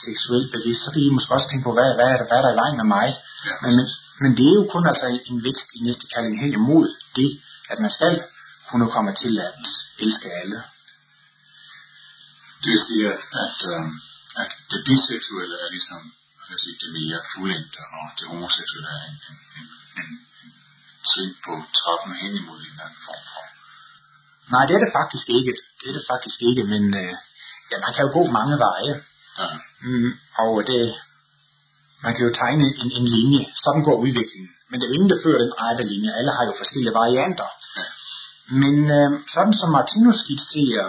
S3: seksuelt bevidst, så kan I måske også tænke på, hvad, hvad, er, der, hvad er der i vejen med mig? Ja. Men, men, men det er jo kun altså en vækst i næste kalding hen imod det, at man skal kunne komme til at elske alle.
S2: Det vil sige, at, at, øh, at det biseksuelle er ligesom jeg sige, det mere fuldendte, og det homoseksuelle er en, en, en, en, en trin på trappen hen imod en eller anden form for.
S3: Nej, det er det faktisk ikke. Det er det faktisk ikke, men øh, ja, man kan jo gå mange veje. Ja. Mm, og det, man kan jo tegne en, en linje. Sådan går udviklingen. Men det er ingen, der fører den rette linje. Alle har jo forskellige varianter. Ja. Men øh, sådan som Martinus skitserer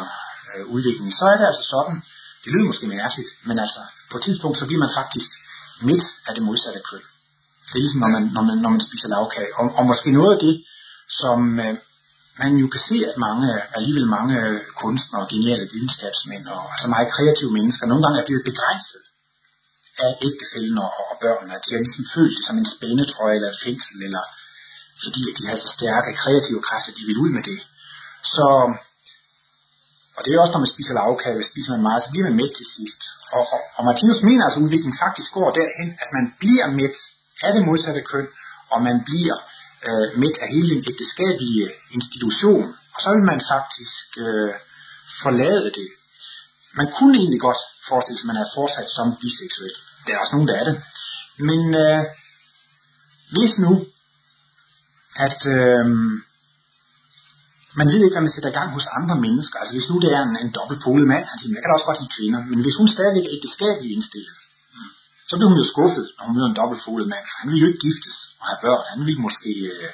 S3: øh, udviklingen, så er det altså sådan, det lyder måske mærkeligt, men altså på et tidspunkt, så bliver man faktisk midt af det modsatte køn. Det er ligesom, når man, når man, når man spiser lavkage. Og, og måske noget af det, som øh, man jo kan se, at mange, alligevel mange kunstnere, geniale videnskabsmænd og altså meget kreative mennesker, nogle gange er blevet begrænset af ægtefælden og, og børnene. At de har ligesom følt det som en spændetrøje eller et fængsel, eller fordi de har så stærke kreative kræfter, de vil ud med det. Så, og det er også, når man spiser lavkage, spiser man meget, så bliver man mæt til sidst. Og, og, og Martinus mener altså, at udviklingen faktisk går derhen, at man bliver mæt af det modsatte køn, og man bliver øh, mæt af hele den ægteskabelige institution. Og så vil man faktisk øh, forlade det. Man kunne egentlig godt forestille sig, at man er fortsat som biseksuel. Der er også nogen, der er det. Men øh, hvis nu, at øh, man ved ikke, hvad man sætter i gang hos andre mennesker. Altså hvis nu det er en, en dobbeltpolet mand, han siger, jeg kan da også godt lide kvinder, men hvis hun stadigvæk er ægteskabelig indstillet, så bliver hun jo skuffet, når hun møder en dobbeltfolet mand. Han vil jo ikke giftes og have børn. Han vil måske øh,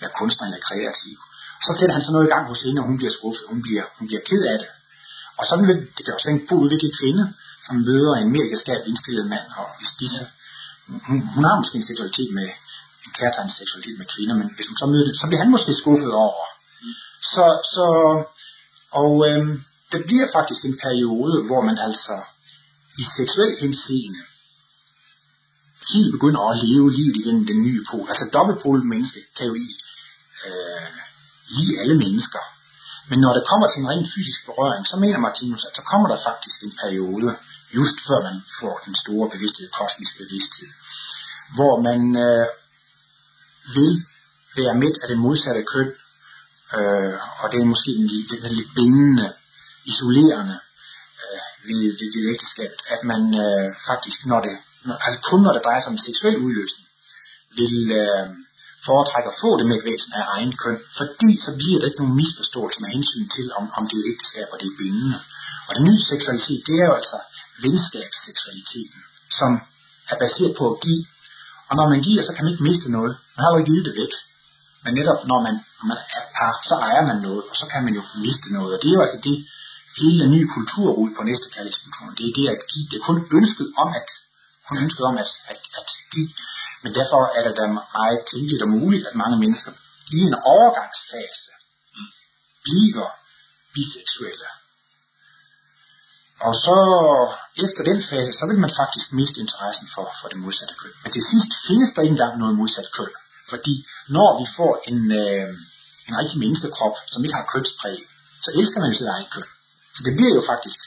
S3: være kunstner eller kreativ. Og så sætter han så noget i gang hos hende, og hun bliver skuffet. Hun bliver, hun bliver ked af det. Og sådan vil, det kan også være en god udviklet kvinde, som møder en mere ægteskabelig indstillet mand. Og hvis disse, hun, hun, har måske en seksualitet med, en kærtegn seksualitet med kvinder, men hvis hun så møder det, så bliver han måske skuffet over. Så, så og øhm, det bliver faktisk en periode, hvor man altså i seksuel henseende helt begynder at leve livet igennem den nye pol. Altså dobbeltpolet menneske kan jo lide, øh, lide alle mennesker. Men når det kommer til en rent fysisk berøring, så mener Martinus, at så kommer der faktisk en periode, just før man får den store bevidsthed, kosmisk bevidsthed, hvor man øh, vil være midt af det modsatte køn, øh, og det er måske den, den, den lidt bindende, isolerende øh, ved, ved, ved ægteskabet, at man øh, faktisk, når det når, altså kun når det drejer sig om seksuel udløsning, vil øh, foretrække at få det med et væsen af egen køn, fordi så bliver der ikke nogen misforståelse med hensyn til, om, om det er ægteskab og det er bindende. Og den nye seksualitet, det er jo altså venskabsseksualiteten, som er baseret på at give. Og når man giver, så kan man ikke miste noget. Man har jo ikke givet det væk. Men netop når man, når man er par, så ejer man noget, og så kan man jo miste noget. Og det er jo altså det, hele den nye kultur ud på næste kærlighedskulturen, Det er det at give. Det er kun ønsket om at hun ønsket om at, at, at give. Men derfor er det da meget tænkeligt og muligt, at mange mennesker i en overgangsfase bliver biseksuelle. Og så efter den fase, så vil man faktisk miste interessen for, for det modsatte køn. Men til sidst findes der ikke engang noget modsat køn. Fordi når vi får en, øh, en rigtig menneskekrop, som ikke har kønspræg, så elsker man sit eget køn. Så det bliver jo faktisk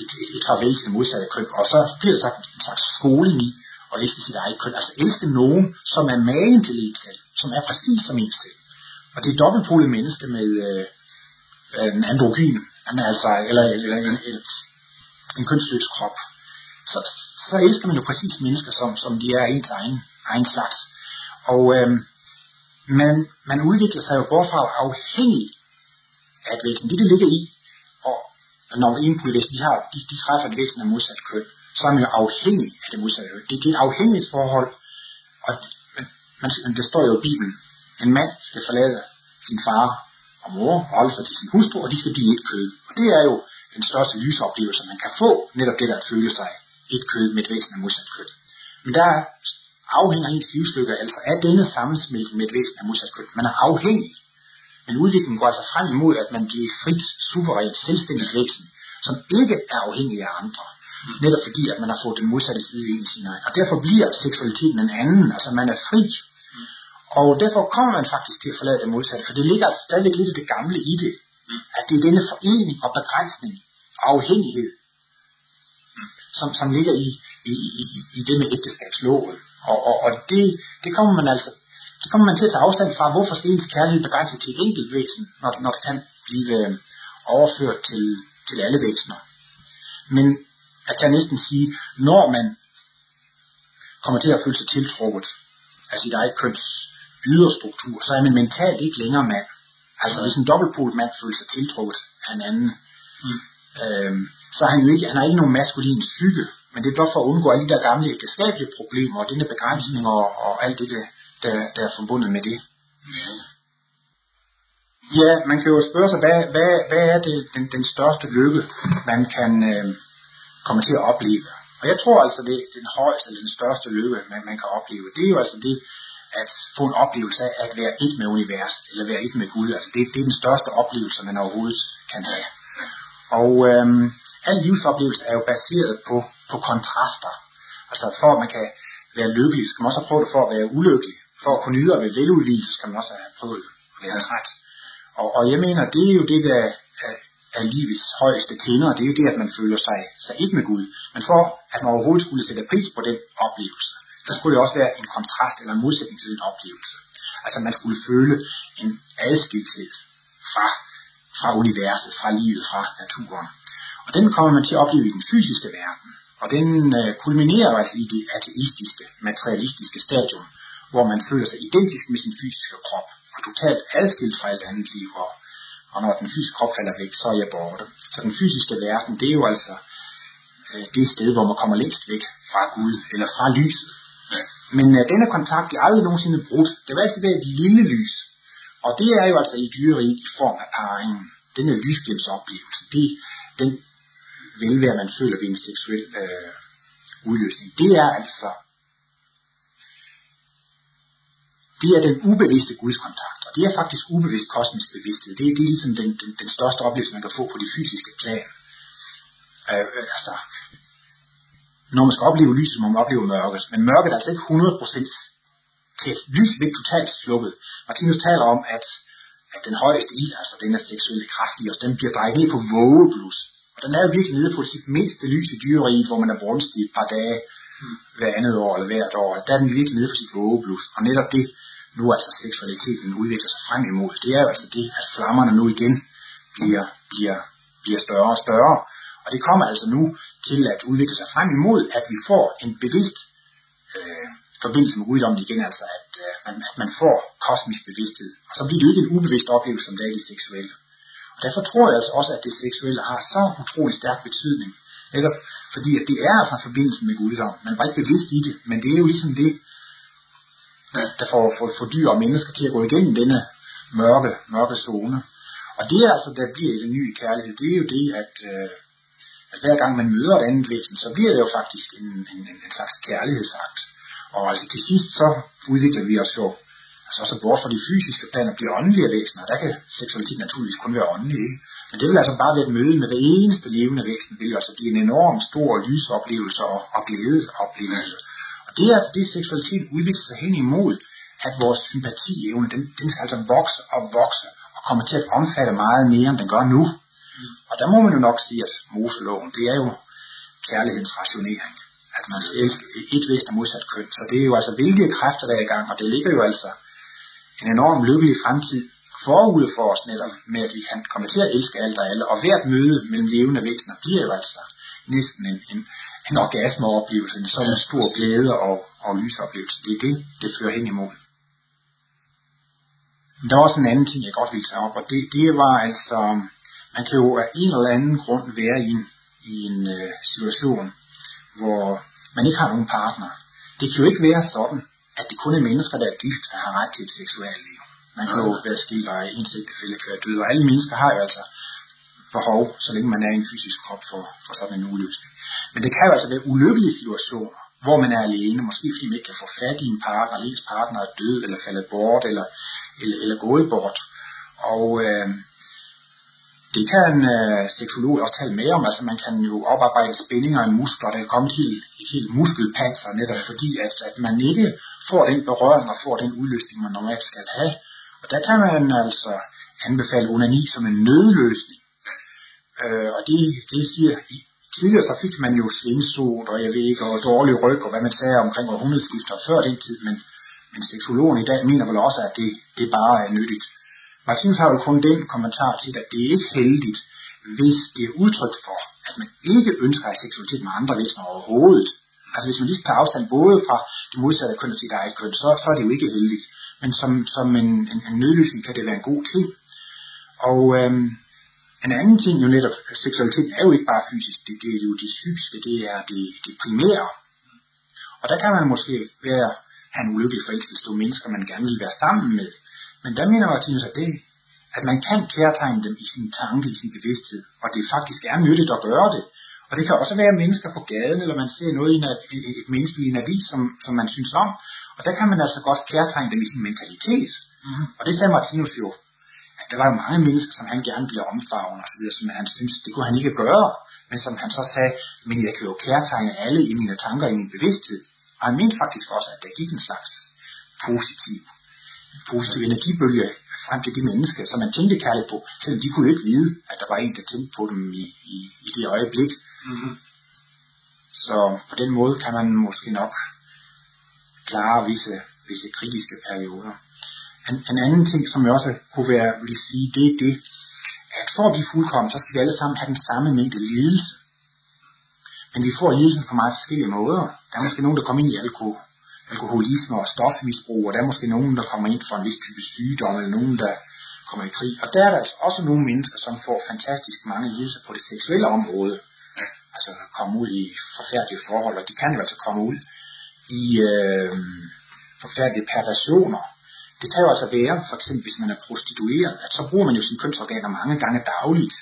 S3: et, et, et farvel til det modsatte køn, og så bliver det sagt en slags skoling i at elske sit eget køn, altså elske nogen, som er magen til en selv, som er præcis som en selv. Og det er dobbeltpolet menneske med øh, øh en androgyn, altså, eller, eller en, en, en kønsløs krop. Så, så elsker man jo præcis mennesker, som, som de er ens egen, egen slags. Og øh, man, man udvikler sig jo bort fra afhængig af et væsen. Det, det ligger i, og når en væsen, de, har, de, de træffer et væsen af modsat køn, så er man jo afhængig af det modsatte køn. Det, det er et afhængighedsforhold, og man, man, det står jo i Bibelen, en mand skal forlade sin far og mor og holde sig til sin hustru, og de skal blive et kød. Og det er jo den største lysoplevelse, man kan få, netop det der at føle sig et kød med et væsen af modsat køn. Men der afhænger ens livslykke altså af denne sammensmeltning med et væsen af modsat køn. Man er afhængig. Men udviklingen går altså frem imod, at man bliver frit, suverænt, selvstændigt væsen, som ikke er afhængig af andre. Netop fordi, at man har fået den modsatte side ind i sin egen. Og derfor bliver seksualiteten en anden. Altså man er fri. Og derfor kommer man faktisk til at forlade det modsatte, for det ligger altså stadigvæk lidt af det gamle i det. At det er denne forening og begrænsning og afhængighed, som, som ligger i, i, i, i det med ægteskabsloven. Og, og, og det, det kommer man altså det kommer man til at tage afstand fra, hvorfor skal ens kærlighed begrænses til et enkelt væsen, når, når det kan blive øh, overført til, til alle væsener. Men jeg kan næsten sige, når man kommer til at føle sig tiltrukket af sit eget køns yderstruktur, så er man mentalt ikke længere mand. Altså hvis en dobbeltpolet mand føler sig tiltrukket af en anden, mm. øhm, så har han jo ikke, han har ikke nogen maskulin psyke, men det er blot for at undgå alle de der gamle ægteskabelige problemer, og denne begrænsning og, og alt det, der, der er forbundet med det. Ja. Ja, man kan jo spørge sig, hvad, hvad, hvad er det den, den største lykke, man kan øh, komme til at opleve? Og jeg tror altså, det den højeste, den største lykke, man, man kan opleve. Det er jo altså det, at få en oplevelse af at være et med universet, eller være et med Gud. Altså det, det er den største oplevelse, man overhovedet kan have. Og øhm, al livsoplevelse er jo baseret på, på kontraster. Altså for at man kan være lykkelig, skal man også have prøvet det for at være ulykkelig. For at kunne nyde at være veludvist, skal man også have prøvet at være træt. Og, og jeg mener, det er jo det, der er, er livets højeste tinder. Det er jo det, at man føler sig, sig ikke med Gud. Men for at man overhovedet skulle sætte pris på den oplevelse, der skulle det også være en kontrast eller en modsætning til den oplevelse. Altså man skulle føle en adskilthed fra, fra universet, fra livet, fra naturen. Og den kommer man til at opleve i den fysiske verden. Og den øh, kulminerer altså i det ateistiske, materialistiske stadium, hvor man føler sig identisk med sin fysiske krop, og totalt adskilt fra alt andet liv, og, og når den fysiske krop falder væk, så er jeg borte. Så den fysiske verden, det er jo altså øh, det sted, hvor man kommer længst væk fra Gud, eller fra lyset. Men øh, denne kontakt er aldrig nogensinde brudt. Det var altid et lille lys. Og det er jo altså i dyreriet i form af parringen. Denne lysglemsoplevelse, det, den velvære, man føler ved en seksuel øh, udløsning, det er altså det er den ubevidste gudskontakt, og det er faktisk ubevidst kosmisk bevidsthed. Det, det er ligesom den, den, den største oplevelse, man kan få på det fysiske plan. Øh, altså, når man skal opleve lyset, må man opleve mørket. Men mørket er altså ikke 100% tæt. Lyset er ikke totalt slukket. Martinus taler om, at, at den højeste ild, altså den seksuelle kraft i os, den bliver drejet ned på vågeblus. Og den er jo virkelig nede på sit mindste lys i dyreriet, hvor man er brunstig et par dage mm. hver andet år eller hvert år. Der er den virkelig nede på sit vågeblus. Og netop det, nu altså seksualiteten udvikler sig frem imod, det er jo altså det, at flammerne nu igen bliver, bliver, bliver større og større. Og det kommer altså nu til at udvikle sig frem imod, at vi får en bevidst øh, forbindelse med guddommen igen, altså at, øh, man, at man får kosmisk bevidsthed. Og så bliver det jo ikke en ubevidst oplevelse, som det er det seksuelle. Og derfor tror jeg altså også, at det seksuelle har så utrolig stærk betydning. Netop fordi, at det er altså forbindelsen med guddommen. Man var ikke bevidst i det, men det er jo ligesom det, der får, får, får dyr og mennesker til at gå igennem denne mørke, mørke zone. Og det er altså, der bliver i den nye kærlighed, det er jo det, at, øh, at hver gang man møder et andet væsen, så bliver det jo faktisk en, en, en, en slags kærlighedsakt. Og altså til sidst, så udvikler vi os jo altså også bort fra de fysiske planer, bliver åndelige væsener, og der kan seksualitet naturligvis kun være åndelig, ikke? Men det vil altså bare være et møde med det eneste levende væsen, det vil altså blive en enorm stor lysoplevelse og, og glædesoplevelse. Og det er altså det, seksualitet udvikler sig hen imod, at vores sympatievne, den, den skal altså vokse og vokse, og komme til at omfatte meget mere, end den gør nu. Mm. Og der må man jo nok sige, at Moseloven, det er jo kærlighedens rationering. At man skal elske et væsen modsat køn. Så det er jo altså, hvilke kræfter der er i gang, og det ligger jo altså en enorm lykkelig fremtid forude for os netop med, at vi kan komme til at elske alt og alle. Og hvert møde mellem levende væsener bliver jo altså næsten en, en, en orgasmeoplevelse, en sådan stor glæde og, og lysoplevelse. Det er det, det fører hen imod. Men der var også en anden ting, jeg godt ville tage op, og det, det var altså, man kan jo af en eller anden grund være i en, i en øh, situation, hvor man ikke har nogen partner. Det kan jo ikke være sådan, at det kun er mennesker, der er gift, der har ret til et seksuelt liv. Man kan jo være skilt, og ens ægtefælle kan være død, og alle mennesker har jo altså behov, så længe man er i en fysisk krop for, for sådan en uløsning. Men det kan jo altså være ulykkelige situationer, hvor man er alene, måske fordi man ikke kan få fat i en partner, eller ens partner er død, eller faldet bort, eller, eller, eller gået bort. Og øh, det kan en øh, seksolog også tale mere om, altså man kan jo oparbejde spændinger i muskler, der kan komme til et helt muskelpanser, netop fordi at, at man ikke får den berøring og får den udløsning, man normalt skal have. Og der kan man altså anbefale onani som en nødløsning. Øh, og det, det siger, tidligere så fik man jo svindsot, og jeg ved ikke, og dårlig ryg, og hvad man sagde omkring århundredeskifter før den tid, men, men seksologen i dag mener vel også, at det, det bare er nyttigt. Martinus har jo kun den kommentar til, at det er ikke heldigt, hvis det er udtryk for, at man ikke ønsker at seksualitet med andre væsener overhovedet. Altså hvis man lige tager afstand både fra det modsatte køn og sit eget køn, så, så er det jo ikke heldigt. Men som, som en, en, en nødløsning kan det være en god ting. Og øhm, en anden ting jo netop, seksualitet er jo ikke bare fysisk, det, det er jo det psykiske, det er det, det primære. Og der kan man måske være, have en ulykkelig forelskelse til mennesker, man gerne vil være sammen med. Men der mener Martinus, at, det, at man kan kærtegne dem i sin tanke, i sin bevidsthed, og det faktisk er nyttigt at gøre det. Og det kan også være mennesker på gaden, eller man ser noget i en, et menneske i en avis, som, som man synes om. Og der kan man altså godt kærtegne dem i sin mentalitet. Mm. Og det sagde Martinus jo, at der var jo mange mennesker, som han gerne ville omfavne videre, som han synes, det kunne han ikke gøre. Men som han så sagde, men jeg kan jo kærtegne alle i mine tanker, i min bevidsthed. Og han mente faktisk også, at der gik en slags positiv positiv energibølge frem til de mennesker, som man tænkte kærligt på, selvom de kunne jo ikke vide, at der var en, der tænkte på dem i, i, i det øjeblik. Mm-hmm. Så på den måde kan man måske nok klare visse, visse kritiske perioder. En, en anden ting, som jeg også kunne være, vil sige, det er det, at for at blive fuldkommen, så skal vi alle sammen have den samme mængde lidelse. Men vi får lidelsen på meget forskellige måder. Der er måske nogen, der kommer ind i alkohol, alkoholisme og stofmisbrug, og der er måske nogen, der kommer ind for en vis type sygdom, eller nogen, der kommer i krig. Og der er der altså også nogle mennesker, som får fantastisk mange lidelser på det seksuelle område. Ja. Altså komme ud i forfærdelige forhold, og de kan jo altså komme ud i øh, forfærdelige perversioner. Det kan jo altså være, for eksempel hvis man er prostitueret, at så bruger man jo sine kønsorganer mange gange dagligt.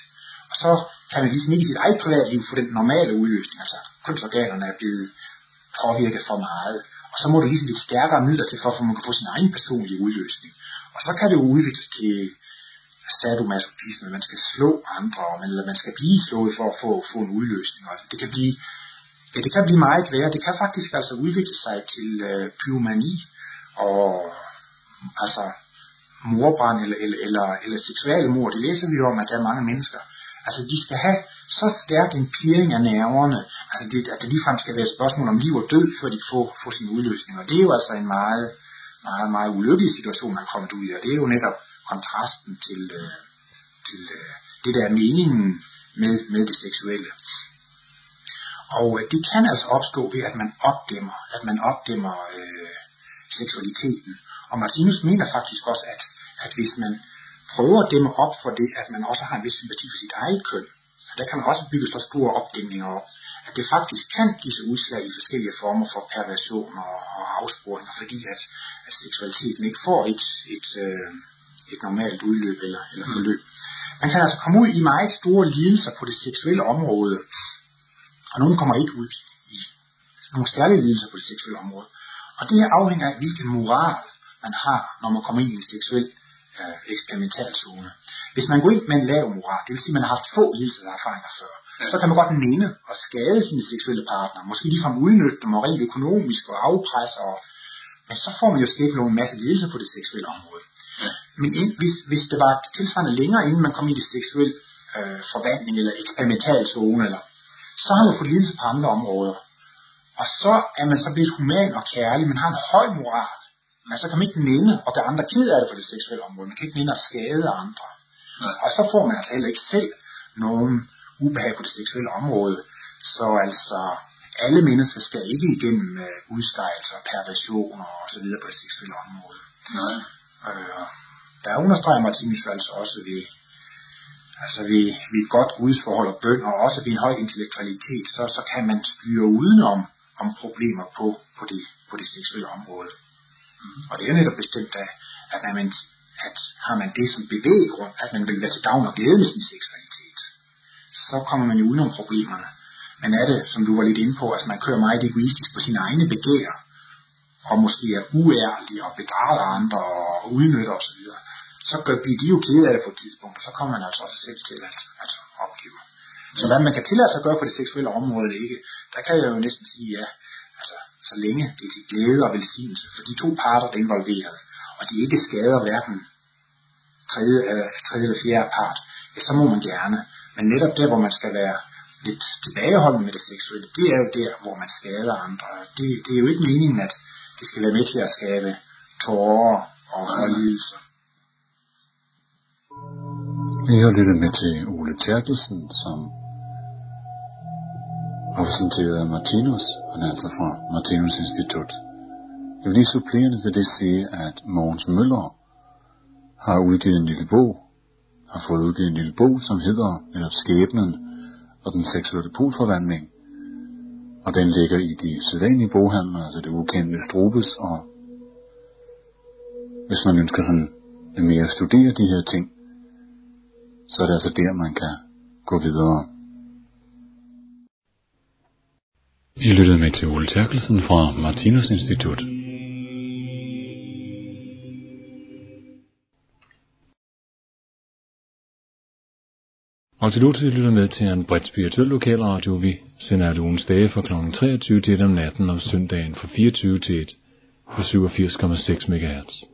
S3: Og så kan man ligesom ikke i sit eget privatliv få den normale udløsning. Altså kønsorganerne er blevet påvirket for meget. Og så må du ligesom lidt stærkere midler til, for at man kan få sin egen personlige udløsning. Og så kan det jo udvikles til sadomasochisme, man skal slå andre, eller man skal blive slået for at få, få en udløsning. Og det kan blive, ja, det kan blive meget værre. Det kan faktisk altså udvikle sig til øh, pyromani og altså morbrand eller, eller, eller, eller seksuelle mor. Det læser vi jo om, at der er mange mennesker, Altså, de skal have så stærk en pirring af nerverne, altså det, at det ligefrem skal være et spørgsmål om liv og død, før de får, får sin udløsning. Og det er jo altså en meget, meget, meget ulykkelig situation, man er kommet ud i, og det er jo netop kontrasten til, øh, til øh, det, der er meningen med, med det seksuelle. Og øh, det kan altså opstå ved, at man opdæmmer, at man opdæmmer øh, seksualiteten. Og Martinus mener faktisk også, at, at hvis man prøver at dæmme op for det, at man også har en vis sympati for sit eget køn. Og der kan man også bygge så store opdæmninger op, at det faktisk kan give sig udslag i forskellige former for perversioner og, og afsporinger, fordi at, at seksualiteten ikke får et, et, øh, et normalt udløb eller, eller forløb. Man kan altså komme ud i meget store lidelser på det seksuelle område, og nogen kommer ikke ud i nogle særlige lidelser på det seksuelle område. Og det afhænger af, hvilken moral man har, når man kommer ind i en seksuel øh, eksperimentalzone. Hvis man går ind med en lav moral, det vil sige, at man har haft få erfaringer før, ja. så kan man godt mene at skade sine seksuelle partnere, måske ligefrem udnytte dem og rent økonomisk og afpresse, og, men så får man jo skæbne en masse lidelse på det seksuelle område. Ja. Men ind, hvis, hvis det var tilsvarende længere, inden man kom i det seksuelle øh, forvandling eller eksperimental zone, eller, så har man fået lidelse på andre områder. Og så er man så blevet human og kærlig, man har en høj moral. Men så kan man ikke nænde og gøre andre ked af det på det seksuelle område. Man kan ikke nænde at skade andre.
S4: Nej.
S3: Og så får man altså heller ikke selv nogen ubehag på det seksuelle område. Så altså, alle mennesker skal ikke igennem øh, udskejelser, perversioner og så videre på det seksuelle område.
S4: Nej.
S3: Øh, der understreger Martinus altså også ved, altså ved, ved et godt gudsforhold og bøn, og også ved en høj intellektualitet, så, så kan man styre udenom om problemer på, på, det, på det seksuelle område. Og det er netop bestemt af, at, når man, at har man det som bevæggrund, at man vil være til gavn og glæde med sin seksualitet, så kommer man jo udenom problemerne. Men er det, som du var lidt inde på, at altså man kører meget egoistisk på sine egne begær, og måske er uærlig og bedrager andre og udnytter osv., så bliver de jo kede af det på et tidspunkt, og så kommer man altså også selv til at, at opgive. Så hvad man kan tillade sig at gøre på det seksuelle område, ikke, der kan jeg jo næsten sige, ja, så længe det er til glæde og velsignelse for de to parter, der er involveret, og de ikke skader hverken tredje, eller, tredje eller fjerde part, ja, så må man gerne. Men netop der, hvor man skal være lidt tilbageholdende med det seksuelle, det er jo der, hvor man skader andre. Det, det er jo ikke meningen, at det skal være med til at skabe tårer og, og lidelser.
S2: Jeg har lyttet med til Ole Terkelsen, som repræsenteret af Martinus, han er altså fra Martinus Institut. Jeg vil lige supplerende til det sige, at Mogens Møller har udgivet en lille bog, har fået udgivet en lille bog, som hedder netop Skæbnen og den seksuelle polforvandling. Og den ligger i de sædvanlige boghandler, altså det ukendte Strobes, og hvis man ønsker sådan mere at studere de her ting, så er det altså der, man kan gå videre. I lyttede med til Ole Terkelsen fra Martinus Institut. Og til Luther lytter med til en bredt spirituel lokalradio. Vi sender alle ugens dage fra kl. 23 til 1 om natten og søndagen fra 24 til 1 på 87,6 MHz.